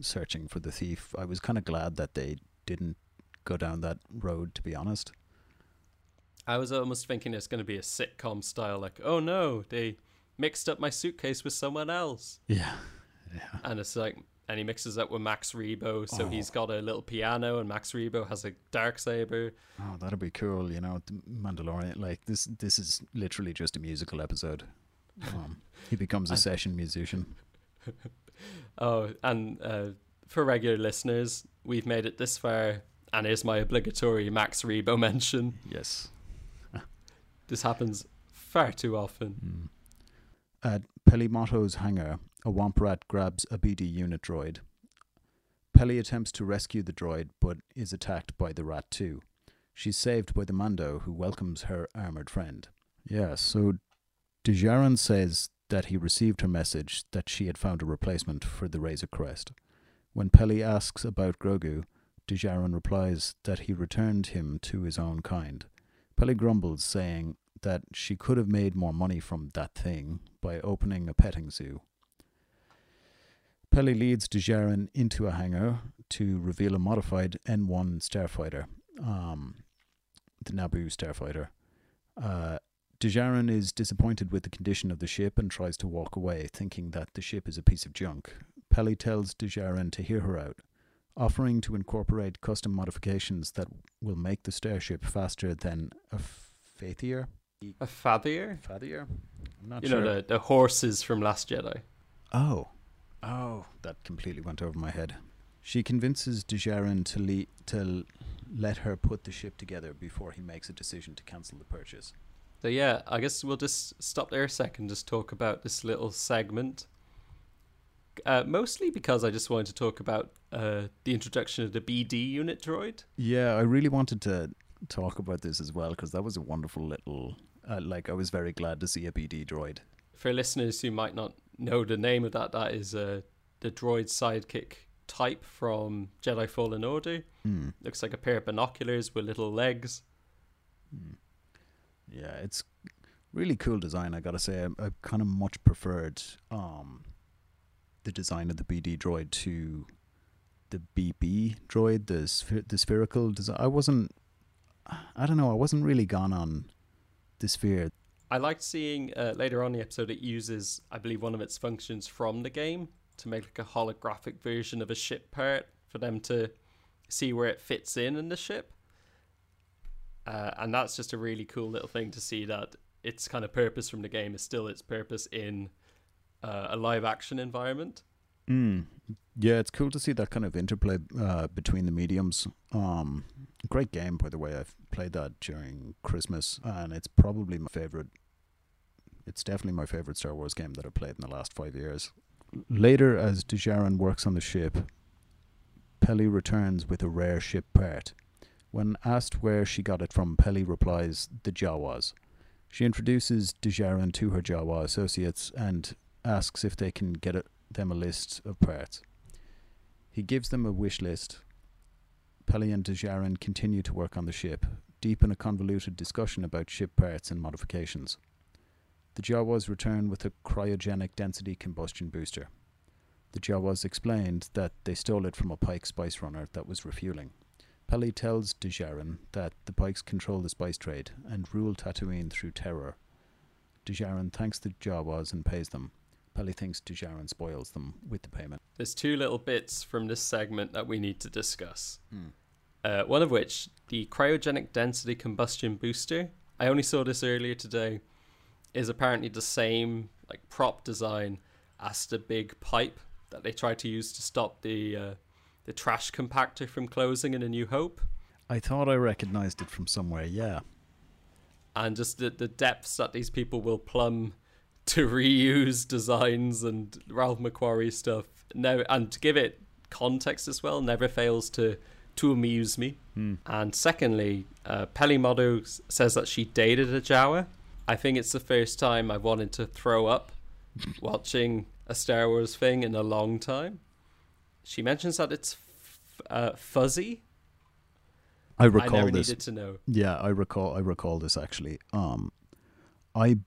[SPEAKER 2] searching for the thief. I was kind of glad that they didn't go down that road. To be honest.
[SPEAKER 1] I was almost thinking it's going to be a sitcom style like, "Oh no, they mixed up my suitcase with someone else."
[SPEAKER 2] Yeah. Yeah.
[SPEAKER 1] And it's like and he mixes up with Max Rebo, so
[SPEAKER 2] Oh.
[SPEAKER 1] he's got a little piano and Max Rebo has a dark saber.
[SPEAKER 2] Oh, that'd be cool. You know, Mandalorian. Like this. This is literally just a musical episode. Um, he becomes a session musician.
[SPEAKER 1] Oh, and uh, for regular listeners, we've made it this far, and here's my obligatory Max Rebo mention.
[SPEAKER 2] Yes.
[SPEAKER 1] This happens far too often.
[SPEAKER 2] Mm. At Peli Motto's hangar, a Womp Rat grabs a BD unit droid. Peli attempts to rescue the droid, but is attacked by the rat too. She's saved by the Mando, who welcomes her armored friend. Yeah, so Djarin says that he received her message that she had found a replacement for the Razor Crest. When Peli asks about Grogu, Djarin replies that he returned him to his own kind. Peli grumbles, saying that she could have made more money from that thing by opening a petting zoo. Peli leads Djarin into a hangar to reveal a modified N1 starfighter, um, the Naboo starfighter. Uh, Djarin is disappointed with the condition of the ship and tries to walk away, thinking that the ship is a piece of junk. Peli tells Djarin to hear her out, offering to incorporate custom modifications that will make the starship faster than a Fathier.
[SPEAKER 1] A Fathier?
[SPEAKER 2] Fathier? I'm not
[SPEAKER 1] You
[SPEAKER 2] sure.
[SPEAKER 1] know, the, the horses from Last Jedi.
[SPEAKER 2] Oh. Oh, that completely went over my head. She convinces Djarin to, le- to let her put the ship together before he makes a decision to cancel the purchase.
[SPEAKER 1] So, yeah, I guess we'll just stop there a second, just talk about this little segment. Uh, mostly because I just wanted to talk about uh, the introduction of the BD unit droid.
[SPEAKER 2] Yeah, I really wanted to talk about this as well because that was a wonderful little. Uh, like I was very glad to see a BD droid.
[SPEAKER 1] For listeners who might not know the name of that, that is uh, the droid sidekick type from Jedi Fallen Order.
[SPEAKER 2] Mm.
[SPEAKER 1] Looks like a pair of binoculars with little legs.
[SPEAKER 2] Mm. Yeah, it's really cool design. I gotta say, I, I kind of much preferred um, the design of the BD droid to the BB droid, the the spherical design. I wasn't, I don't know, I wasn't really gone on the sphere.
[SPEAKER 1] I liked seeing uh, later on the episode it uses, I believe, one of its functions from the game to make like a holographic version of a ship part for them to see where it fits in in the ship. Uh, and that's just a really cool little thing to see that its kind of purpose from the game is still its purpose in uh, a live action environment.
[SPEAKER 2] Mm. Yeah, it's cool to see that kind of interplay uh, between the mediums. Um, great game, by the way. I've played that during Christmas, and it's probably my favorite. It's definitely my favorite Star Wars game that I've played in the last five years. Later, as Djarin works on the ship, Peli returns with a rare ship part. When asked where she got it from, Peli replies, the Jawas. She introduces Djarin to her Jawa associates and asks if they can get it, them a list of parts. He gives them a wish list. Peli and Djarin continue to work on the ship, deep in a convoluted discussion about ship parts and modifications. The Jawas return with a cryogenic density combustion booster. The Jawas explained that they stole it from a Pike spice runner that was refueling. Peli tells Djarin that the Pikes control the spice trade and rule Tatooine through terror. Djarin thanks the Jawas and pays them. Peli thinks Djarin spoils them with the payment.
[SPEAKER 1] There's two little bits from this segment that we need to discuss.
[SPEAKER 2] Hmm.
[SPEAKER 1] Uh, one of which, the cryogenic density combustion booster. I only saw this earlier today. Is apparently the same like prop design as the big pipe that they tried to use to stop the uh, the trash compactor from closing in A New Hope.
[SPEAKER 2] I thought I recognized it from somewhere, yeah.
[SPEAKER 1] and just the, the depths that these people will plumb to reuse designs and Ralph McQuarrie stuff. No, and to give it context as well, never fails to to amuse me.
[SPEAKER 2] Hmm.
[SPEAKER 1] And secondly, uh, Peli Motto says that she dated a Jawa. I think it's the first time I've wanted to throw up watching a Star Wars thing in a long time. She mentions that it's f- uh, fuzzy.
[SPEAKER 2] I
[SPEAKER 1] I
[SPEAKER 2] recall
[SPEAKER 1] never
[SPEAKER 2] this.
[SPEAKER 1] needed to know.
[SPEAKER 2] Yeah, I recall. I recall this actually. Um, I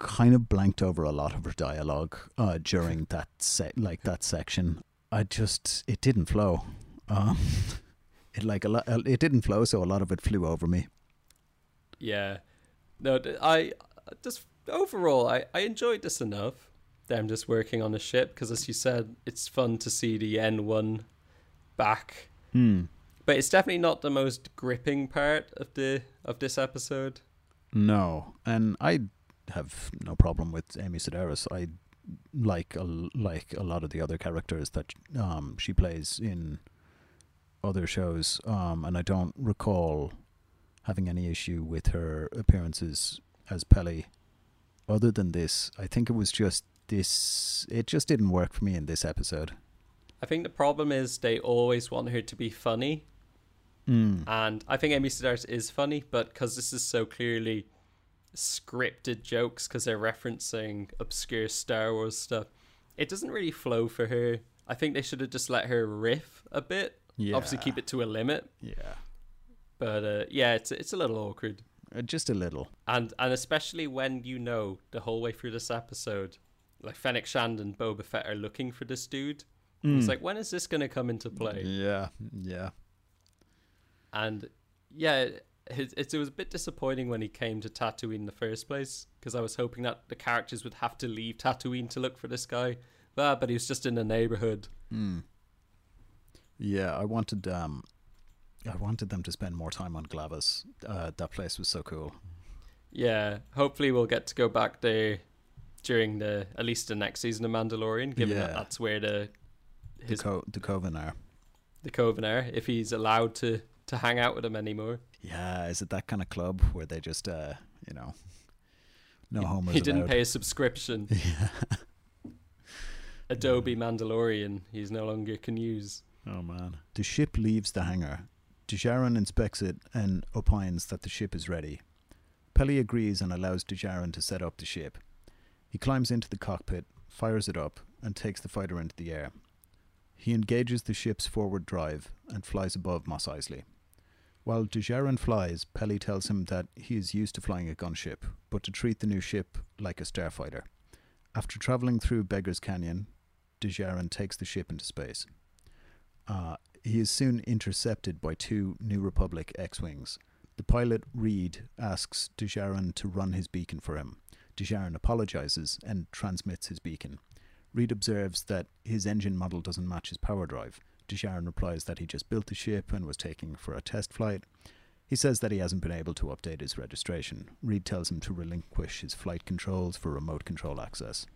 [SPEAKER 2] kind of blanked over a lot of her dialogue uh, during that set, like that section. I just it didn't flow. Um, it like a lot. It didn't flow, so a lot of it flew over me.
[SPEAKER 1] Yeah. No, I just overall I, I enjoyed this enough. Them just working on the ship because, as you said, it's fun to see the N one back.
[SPEAKER 2] Hmm.
[SPEAKER 1] But it's definitely not the most gripping part of the of this episode.
[SPEAKER 2] No, and I have no problem with Amy Sedaris. I like a, like a lot of the other characters that um, she plays in other shows, um, and I don't recall having any issue with her appearances as Peli. Other than this, I think it was just this. It just didn't work for me in this episode.
[SPEAKER 1] I think the problem is they always want her to be funny,
[SPEAKER 2] Mm.
[SPEAKER 1] and I think Amy Sedaris is funny, but because this is so clearly scripted jokes, because they're referencing obscure Star Wars stuff, it doesn't really flow for her. I think they should have just let her riff a bit.
[SPEAKER 2] Yeah,
[SPEAKER 1] Obviously, keep it to a limit,
[SPEAKER 2] Yeah,
[SPEAKER 1] but uh, yeah, it's it's a little awkward,
[SPEAKER 2] uh, just a little.
[SPEAKER 1] and and especially when you know the whole way through this episode, like Fennec Shand and Boba Fett are looking for this dude. It's
[SPEAKER 2] Mm.
[SPEAKER 1] like when is this going to come into play?
[SPEAKER 2] Yeah, yeah.
[SPEAKER 1] And yeah, it, it, it was a bit disappointing when he came to Tatooine in the first place because I was hoping that the characters would have to leave Tatooine to look for this guy. But, but he was just in the neighborhood.
[SPEAKER 2] Mm. Yeah, I wanted um, I wanted them to spend more time on Glavis. Uh, that place was so cool.
[SPEAKER 1] Yeah, hopefully we'll get to go back there during the at least the next season of Mandalorian, given that that's where the
[SPEAKER 2] The co- the Covert are.
[SPEAKER 1] the Covert are, if he's allowed to to hang out with them anymore.
[SPEAKER 2] Yeah, is it that kind of club where they just uh, you know, no homers
[SPEAKER 1] he didn't
[SPEAKER 2] allowed?
[SPEAKER 1] pay a subscription.
[SPEAKER 2] Yeah.
[SPEAKER 1] Adobe Mandalorian, he's no longer can use.
[SPEAKER 2] Oh man. The ship leaves the hangar. Djarin inspects it and opines that the ship is ready. Peli agrees and allows Djarin to set up the ship. He climbs into the cockpit, fires it up, and takes the fighter into the air. He engages the ship's forward drive and flies above Mos Eisley. While Djarin flies, Peli tells him that he is used to flying a gunship, but to treat the new ship like a starfighter. After traveling through Beggar's Canyon, Djarin takes the ship into space. Uh, he is soon intercepted by two New Republic X Wings. The pilot, Reed, asks Djarin to run his beacon for him. Djarin apologizes and transmits his beacon. Reed observes that his engine model doesn't match his power drive. Djarin replies that he just built the ship and was taking for a test flight. He says that he hasn't been able to update his registration. Reed tells him to relinquish his flight controls for remote control access.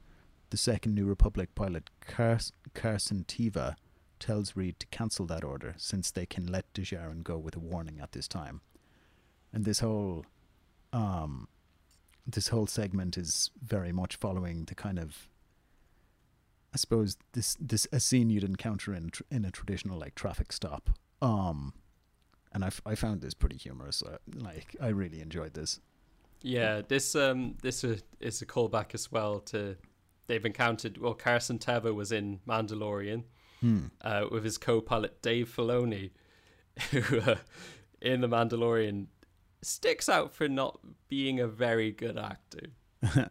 [SPEAKER 2] The second New Republic pilot, Cars- Carson Teva, tells Reed to cancel that order since they can let Djarin go with a warning at this time. And this whole um this whole segment is very much following the kind of I suppose this this a scene you'd encounter in tr- in a traditional like traffic stop. Um and I, f- I found this pretty humorous. Uh, like I really enjoyed this.
[SPEAKER 1] Yeah, this um this uh, is a callback as well to they've encountered. Well, Carson Teva was in Mandalorian
[SPEAKER 2] Hmm.
[SPEAKER 1] uh, with his co-pilot Dave Filoni, who uh, in the Mandalorian sticks out for not being a very good actor.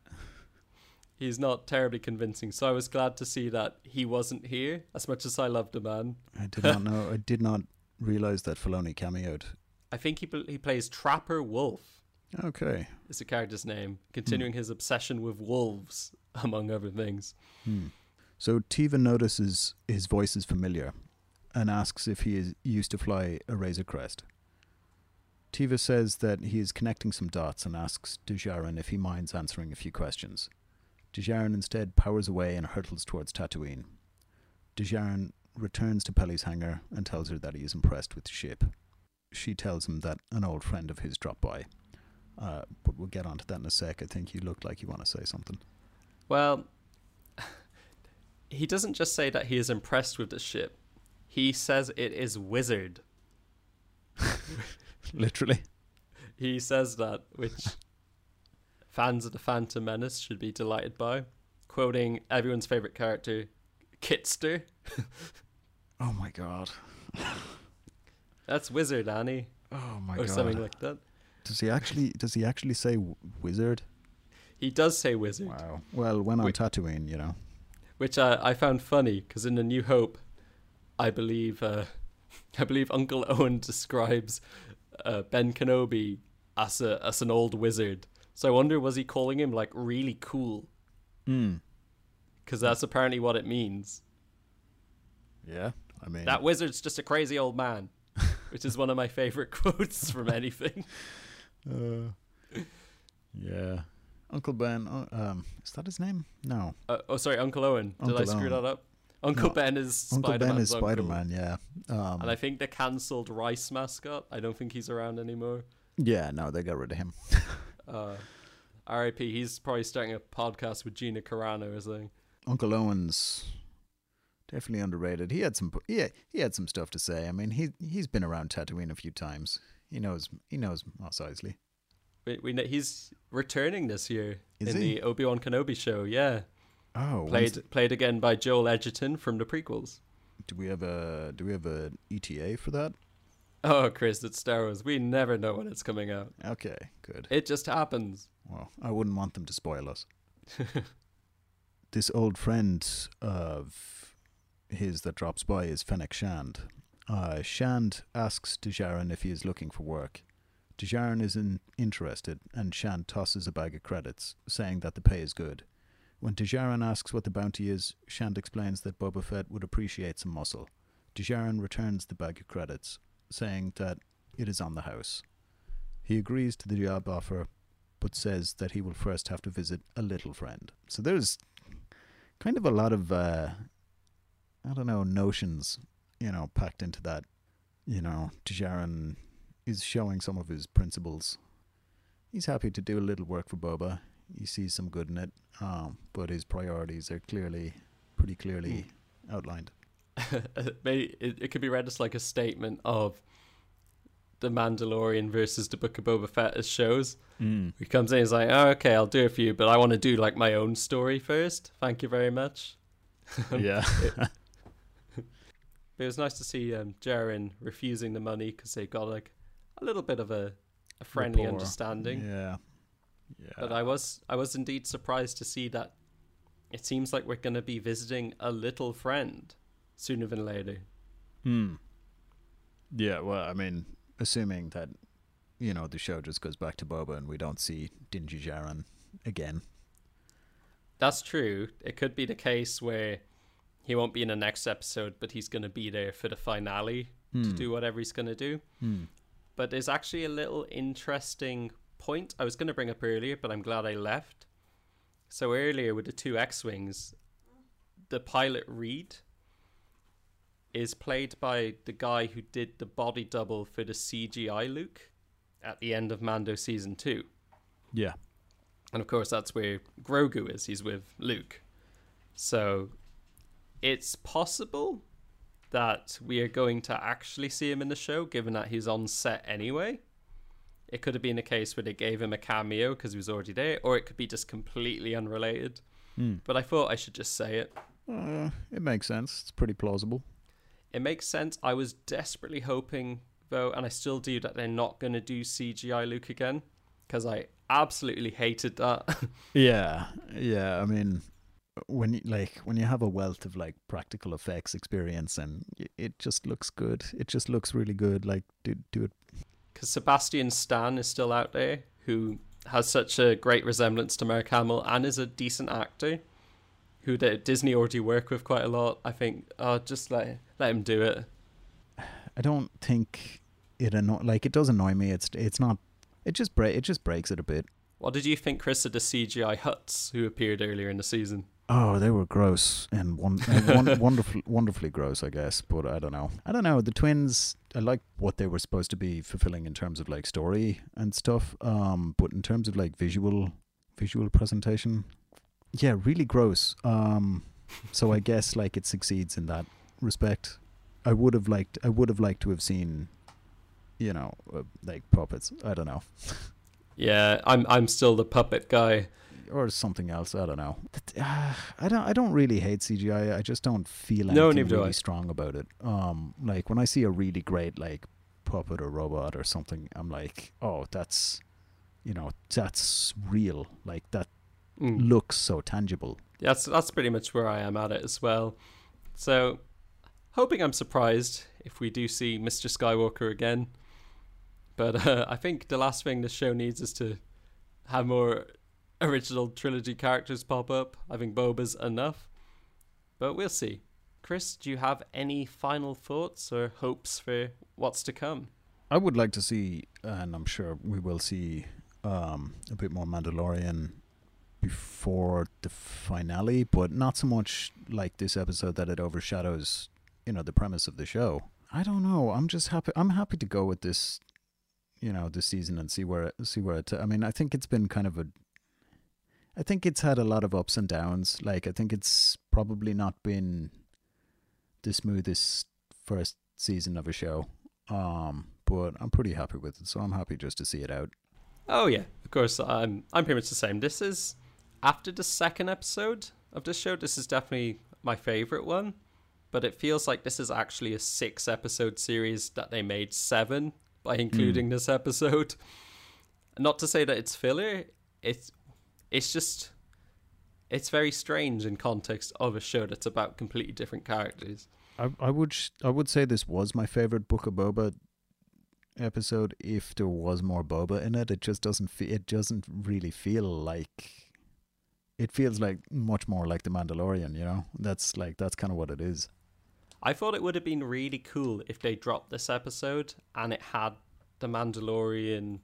[SPEAKER 1] He's not terribly convincing, so I was glad to see that he wasn't here. As much as I loved the man,
[SPEAKER 2] I did not know. I did not realize that Filoni cameoed.
[SPEAKER 1] I think he he plays Trapper Wolf.
[SPEAKER 2] Okay.
[SPEAKER 1] Is the character's name, continuing his obsession with wolves, among other things.
[SPEAKER 2] Hmm. So Teva notices his voice is familiar and asks if he is used to fly a Razor Crest. Teva says that he is connecting some dots and asks Djarin if he minds answering a few questions. Djarin instead powers away and hurtles towards Tatooine. Djarin returns to Peli's hangar and tells her that he is impressed with the ship. She tells him that an old friend of his dropped by. Uh, but we'll get onto that in a sec. I think you looked like you want to say something.
[SPEAKER 1] Well, he doesn't just say that he is impressed with the ship. He says it is wizard.
[SPEAKER 2] Literally.
[SPEAKER 1] He says that, which fans of the Phantom Menace should be delighted by. Quoting everyone's favorite character, Kitster.
[SPEAKER 2] Oh my god.
[SPEAKER 1] That's wizard, Annie,
[SPEAKER 2] Oh my
[SPEAKER 1] or
[SPEAKER 2] god.
[SPEAKER 1] Or something like that.
[SPEAKER 2] Does he actually? Does he actually say w- wizard?
[SPEAKER 1] He does say wizard,
[SPEAKER 2] Wow. Well, when on. Tatooine, you know.
[SPEAKER 1] which I, I found funny because in the New Hope, I believe uh, I believe Uncle Owen describes uh, Ben Kenobi as a as an old wizard. So I wonder was he calling him like really cool?
[SPEAKER 2] Hmm.
[SPEAKER 1] Because that's apparently what it means.
[SPEAKER 2] Yeah. I mean.
[SPEAKER 1] That wizard's just a crazy old man, which is one of my favorite quotes from anything.
[SPEAKER 2] Uh, yeah. Uncle Ben. Uh, um. Is that his name? No.
[SPEAKER 1] Uh, oh, sorry, Uncle Owen. Did I screw
[SPEAKER 2] Owen.
[SPEAKER 1] that up? Uncle
[SPEAKER 2] No,
[SPEAKER 1] Ben is
[SPEAKER 2] Uncle Ben
[SPEAKER 1] Spider-Man's
[SPEAKER 2] is
[SPEAKER 1] uncle.
[SPEAKER 2] Spider Man. Yeah. Um.
[SPEAKER 1] And I think the cancelled Rice mascot. I don't think he's around anymore.
[SPEAKER 2] yeah. No, they got rid of him.
[SPEAKER 1] Uh, RIP. He's probably starting a podcast with Gina Carano or something.
[SPEAKER 2] Uncle Owen's definitely underrated. He had some. Yeah. He had some stuff to say. I mean, he he's been around Tatooine a few times. He knows. He knows Mos Eisley.
[SPEAKER 1] We, we know, he's returning this year
[SPEAKER 2] Is
[SPEAKER 1] in
[SPEAKER 2] he?
[SPEAKER 1] the Obi Wan Kenobi show. Yeah,
[SPEAKER 2] Oh.
[SPEAKER 1] played
[SPEAKER 2] the-
[SPEAKER 1] played again by Joel Edgerton from the prequels.
[SPEAKER 2] do we have a Do we have a ETA for that?
[SPEAKER 1] Oh, Chris, it's Star Wars. We never know when it's coming out.
[SPEAKER 2] Okay. Good.
[SPEAKER 1] It just happens.
[SPEAKER 2] Well, I wouldn't want them to spoil us. this old friend of his that drops by is Fennec Shand. Uh, Shand asks Djarin if he is looking for work. Djarin is in, interested, and Shand tosses a bag of credits, saying that the pay is good. When Djarin asks what the bounty is, Shand explains that Boba Fett would appreciate some muscle. Djarin returns the bag of credits, saying that it is on the house. He agrees to the job offer, but says that he will first have to visit a little friend. So there's kind of a lot of, uh, I don't know, notions, you know, packed into that. You know, Djarin is showing some of his principles. He's happy to do a little work for Boba. He sees some good in it, um, but his priorities are clearly, pretty clearly outlined.
[SPEAKER 1] Maybe it, it could be read as like a statement of the Mandalorian versus the Book of Boba Fett as shows.
[SPEAKER 2] Mm.
[SPEAKER 1] He comes in, he's like, oh, "Okay, I'll do it for you, but I want to do like my own story first. Thank you very much."
[SPEAKER 2] yeah.
[SPEAKER 1] But it was nice to see um, Djarin refusing the money because they got like a little bit of a, a friendly
[SPEAKER 2] Rapport.
[SPEAKER 1] understanding.
[SPEAKER 2] Yeah. Yeah.
[SPEAKER 1] But I was I was indeed surprised to see that it seems like we're going to be visiting a little friend sooner than later.
[SPEAKER 2] Hmm. Yeah, well, I mean, assuming that you know the show just goes back to Boba and we don't see Din Djarin again.
[SPEAKER 1] That's true. It could be the case where he won't be in the next episode, but he's going to be there for the finale to
[SPEAKER 2] Hmm.
[SPEAKER 1] do whatever he's going to do.
[SPEAKER 2] Hmm.
[SPEAKER 1] But there's actually a little interesting point I was going to bring up earlier, but I'm glad I left. So earlier with the two X-wings, the pilot Reed is played by the guy who did the body double for the CGI Luke at the end of Mando season 2.
[SPEAKER 2] Yeah.
[SPEAKER 1] And of course, that's where Grogu is. He's with Luke. So it's possible that we are going to actually see him in the show, given that he's on set anyway. It could have been a case where they gave him a cameo because he was already there, or it could be just completely unrelated.
[SPEAKER 2] Hmm.
[SPEAKER 1] But I thought I should just say it.
[SPEAKER 2] Uh, it makes sense. It's pretty plausible.
[SPEAKER 1] It makes sense. I was desperately hoping, though, and I still do, that they're not going to do CGI Luke again because I absolutely hated that.
[SPEAKER 2] Yeah. Yeah. I mean, when you, like when you have a wealth of like practical effects experience and it just looks good. It just looks really good. Like do do it.
[SPEAKER 1] because Sebastian Stan is still out there, who has such a great resemblance to Mark Hamill and is a decent actor, who Disney already work with quite a lot. I think, oh, just let let him do it.
[SPEAKER 2] I don't think it anno- like it does annoy me. It's it's not. It just break. It just breaks it a bit.
[SPEAKER 1] What did you think, Chris, of the CGI Hutts who appeared earlier in the season?
[SPEAKER 2] Oh, they were gross and one, and one wonderful, wonderfully gross, I guess. But I don't know. I don't know. The twins, I like what they were supposed to be fulfilling in terms of like story and stuff. Um, but in terms of like visual, visual presentation, yeah, really gross. Um, so I guess like it succeeds in that respect. I would have liked, I would have liked to have seen, you know, uh, like puppets. I don't know.
[SPEAKER 1] Yeah, I'm I'm still the puppet guy.
[SPEAKER 2] or something else. I don't know. Uh, I don't. I don't really hate CGI. I just don't feel
[SPEAKER 1] No,
[SPEAKER 2] anything really
[SPEAKER 1] I.
[SPEAKER 2] strong about it. Um, like when I see a really great like puppet or robot or something, I'm like, oh, that's, you know, that's real. Like that
[SPEAKER 1] Mm.
[SPEAKER 2] looks so tangible.
[SPEAKER 1] That's that's pretty much where I am at it as well. So, hoping I'm surprised if we do see Mr. Skywalker again. But uh, I think the last thing this show needs is to have more original trilogy characters pop up. I think Boba's enough, but we'll see. Chris, do you have any final thoughts or hopes for what's to come?
[SPEAKER 2] I would like to see, and I'm sure we will see, um, a bit more Mandalorian before the finale, but not so much like this episode that it overshadows, you know, the premise of the show. I don't know. I'm just happy. I'm happy to go with this, you know, this season and see where it, see where it. I mean, I think it's been kind of a. I think it's had a lot of ups and downs. Like I think it's probably not been the smoothest first season of a show. Um, but I'm pretty happy with it, so I'm happy just to see it out.
[SPEAKER 1] Oh yeah, of course. I'm I'm pretty much the same. This is after the second episode of this show. This is definitely my favorite one, but it feels like this is actually a six episode series that they made seven by hmm. including this episode. Not to say that it's filler. It's it's just it's very strange in context of a show that's about completely different characters.
[SPEAKER 2] I I would sh- I would say this was my favorite Book of Boba episode. If there was more Boba in it, it just doesn't fe- it doesn't really feel like. It feels like much more like the Mandalorian, you know. That's like that's kind of what it is.
[SPEAKER 1] I thought it would have been really cool if they dropped this episode and it had the Mandalorian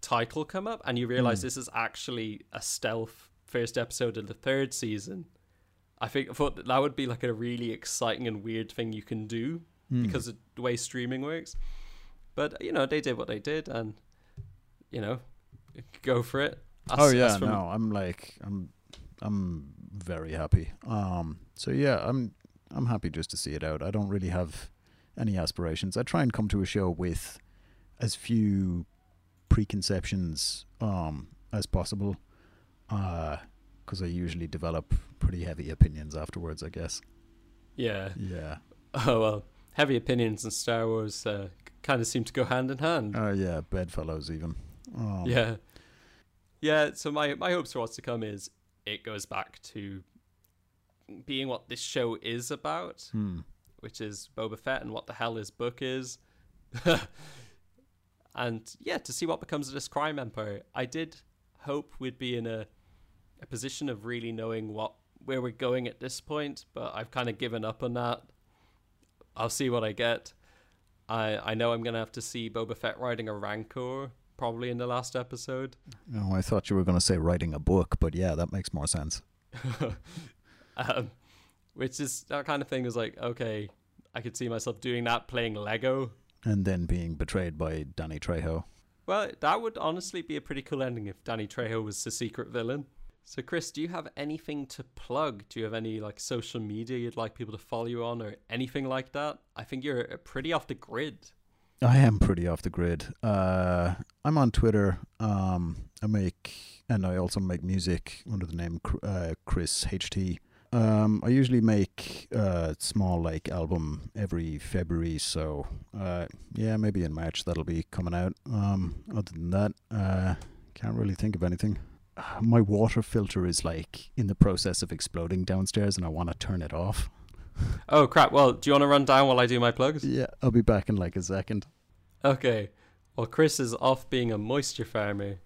[SPEAKER 1] title come up, and you realize
[SPEAKER 2] Hmm.
[SPEAKER 1] this is actually a stealth first episode of the third season. I think I thought that, that would be like a really exciting and weird thing you can do
[SPEAKER 2] Hmm.
[SPEAKER 1] because of the way streaming works. But you know, they did what they did, and you know, go for it.
[SPEAKER 2] Oh yeah, no, I'm like I'm I'm very happy. Um, so yeah, I'm I'm happy just to see it out. I don't really have any aspirations. I try and come to a show with as few preconceptions um, as possible, because I usually develop pretty heavy opinions afterwards. I guess.
[SPEAKER 1] Yeah.
[SPEAKER 2] Yeah.
[SPEAKER 1] Oh well, heavy opinions and Star Wars uh, kind of seem to go hand in hand.
[SPEAKER 2] Oh yeah, bedfellows even. Um,
[SPEAKER 1] yeah. Yeah. So my my hopes for what's to come is it goes back to being what this show is about,
[SPEAKER 2] Hmm.
[SPEAKER 1] which is Boba Fett and what the hell his book is. and yeah, to see what becomes of this crime empire. I did hope we'd be in a a position of really knowing what where we're going at this point, but I've kind of given up on that. I'll see what I get. I I know I'm gonna have to see Boba Fett riding a Rancor probably in the last episode.
[SPEAKER 2] Oh, I thought you were going to say writing a book, but yeah, that makes more sense.
[SPEAKER 1] um, which is that kind of thing is like okay, I could see myself doing that playing Lego.
[SPEAKER 2] And then being betrayed by Danny Trejo.
[SPEAKER 1] Well, that would honestly be a pretty cool ending if Danny Trejo was the secret villain. So, Chris, do you have anything to plug? Do you have any like social media you'd like people to follow you on, or anything like that? I think you're uh, pretty off the grid.
[SPEAKER 2] I am pretty off the grid. Uh, I'm on Twitter. Um, I make and I also make music under the name uh, Chris HT. Um, I usually make a small like album every February, so uh, yeah, maybe in March that'll be coming out. Um, other than that, uh, can't really think of anything. Uh, My water filter is like in the process of exploding downstairs, and I want to turn it off.
[SPEAKER 1] Oh crap! Well, do you want to run down while I do my plugs?
[SPEAKER 2] Yeah, I'll be back in like a second.
[SPEAKER 1] Okay. Well, Chris is off being a moisture farmer.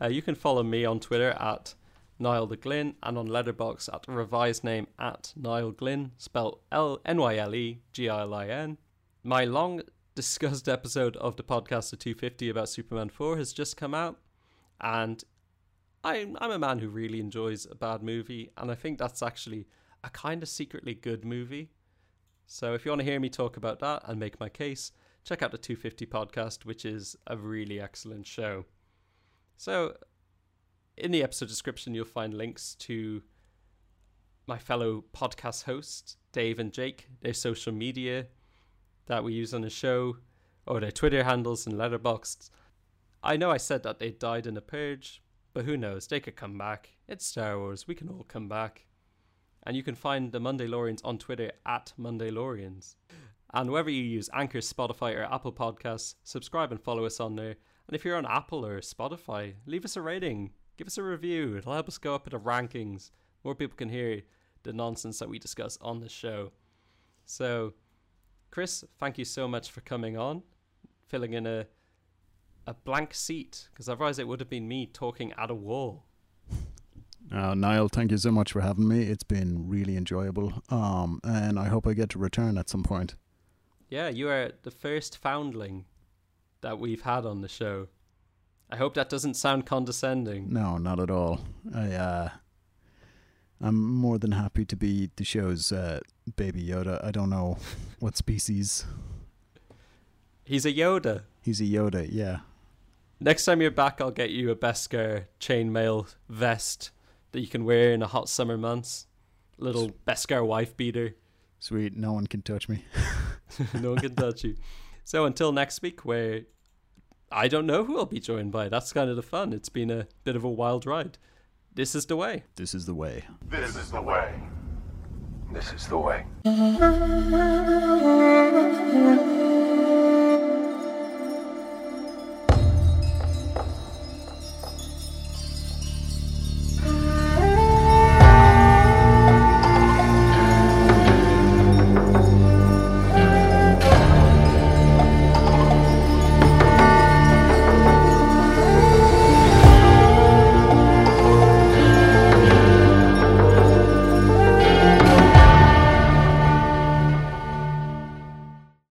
[SPEAKER 1] Uh, you can follow me on Twitter at Niall the Glynn and on Letterboxd at the revised name at Niall Glynn, spelled L N Y L E G I L I N. My long discussed episode of the podcast of 250 about Superman 4 has just come out, and I'm I'm a man who really enjoys a bad movie, and I think that's actually a kind of secretly good movie. So if you want to hear me talk about that and make my case, check out the 250 podcast, which is a really excellent show. So, in the episode description, you'll find links to my fellow podcast hosts, Dave and Jake, their social media that we use on the show, or their Twitter handles and Letterboxd. I know I said that they died in a purge, but who knows? They could come back. It's Star Wars. We can all come back. And you can find the Monday-lorians on Twitter at Mondaylorians. And wherever you use Anchor, Spotify, or Apple Podcasts, subscribe and follow us on there. And if you're on Apple or Spotify, leave us a rating, give us a review. It'll help us go up in the rankings. More people can hear the nonsense that we discuss on the show. So, Chris, thank you so much for coming on, filling in a a blank seat, because otherwise it would have been me talking at a wall.
[SPEAKER 2] Uh, Niall, thank you so much for having me. It's been really enjoyable. Um, and I hope I get to return at some point.
[SPEAKER 1] Yeah, you are the first foundling that we've had on the show. I hope that doesn't sound condescending.
[SPEAKER 2] No, not at all. I, uh, I'm more than happy to be the show's uh, baby Yoda. I don't know what species.
[SPEAKER 1] He's a Yoda.
[SPEAKER 2] He's a Yoda, yeah.
[SPEAKER 1] Next time you're back, I'll get you a Beskar chainmail vest that you can wear in the hot summer months. Little Beskar wife beater.
[SPEAKER 2] Sweet, no one can touch me.
[SPEAKER 1] no one can touch you. So until next week, where I don't know who I'll be joined by. That's kind of the fun. It's been a bit of a wild ride. This is the way.
[SPEAKER 2] This is the way.
[SPEAKER 3] This is the way. This is the way.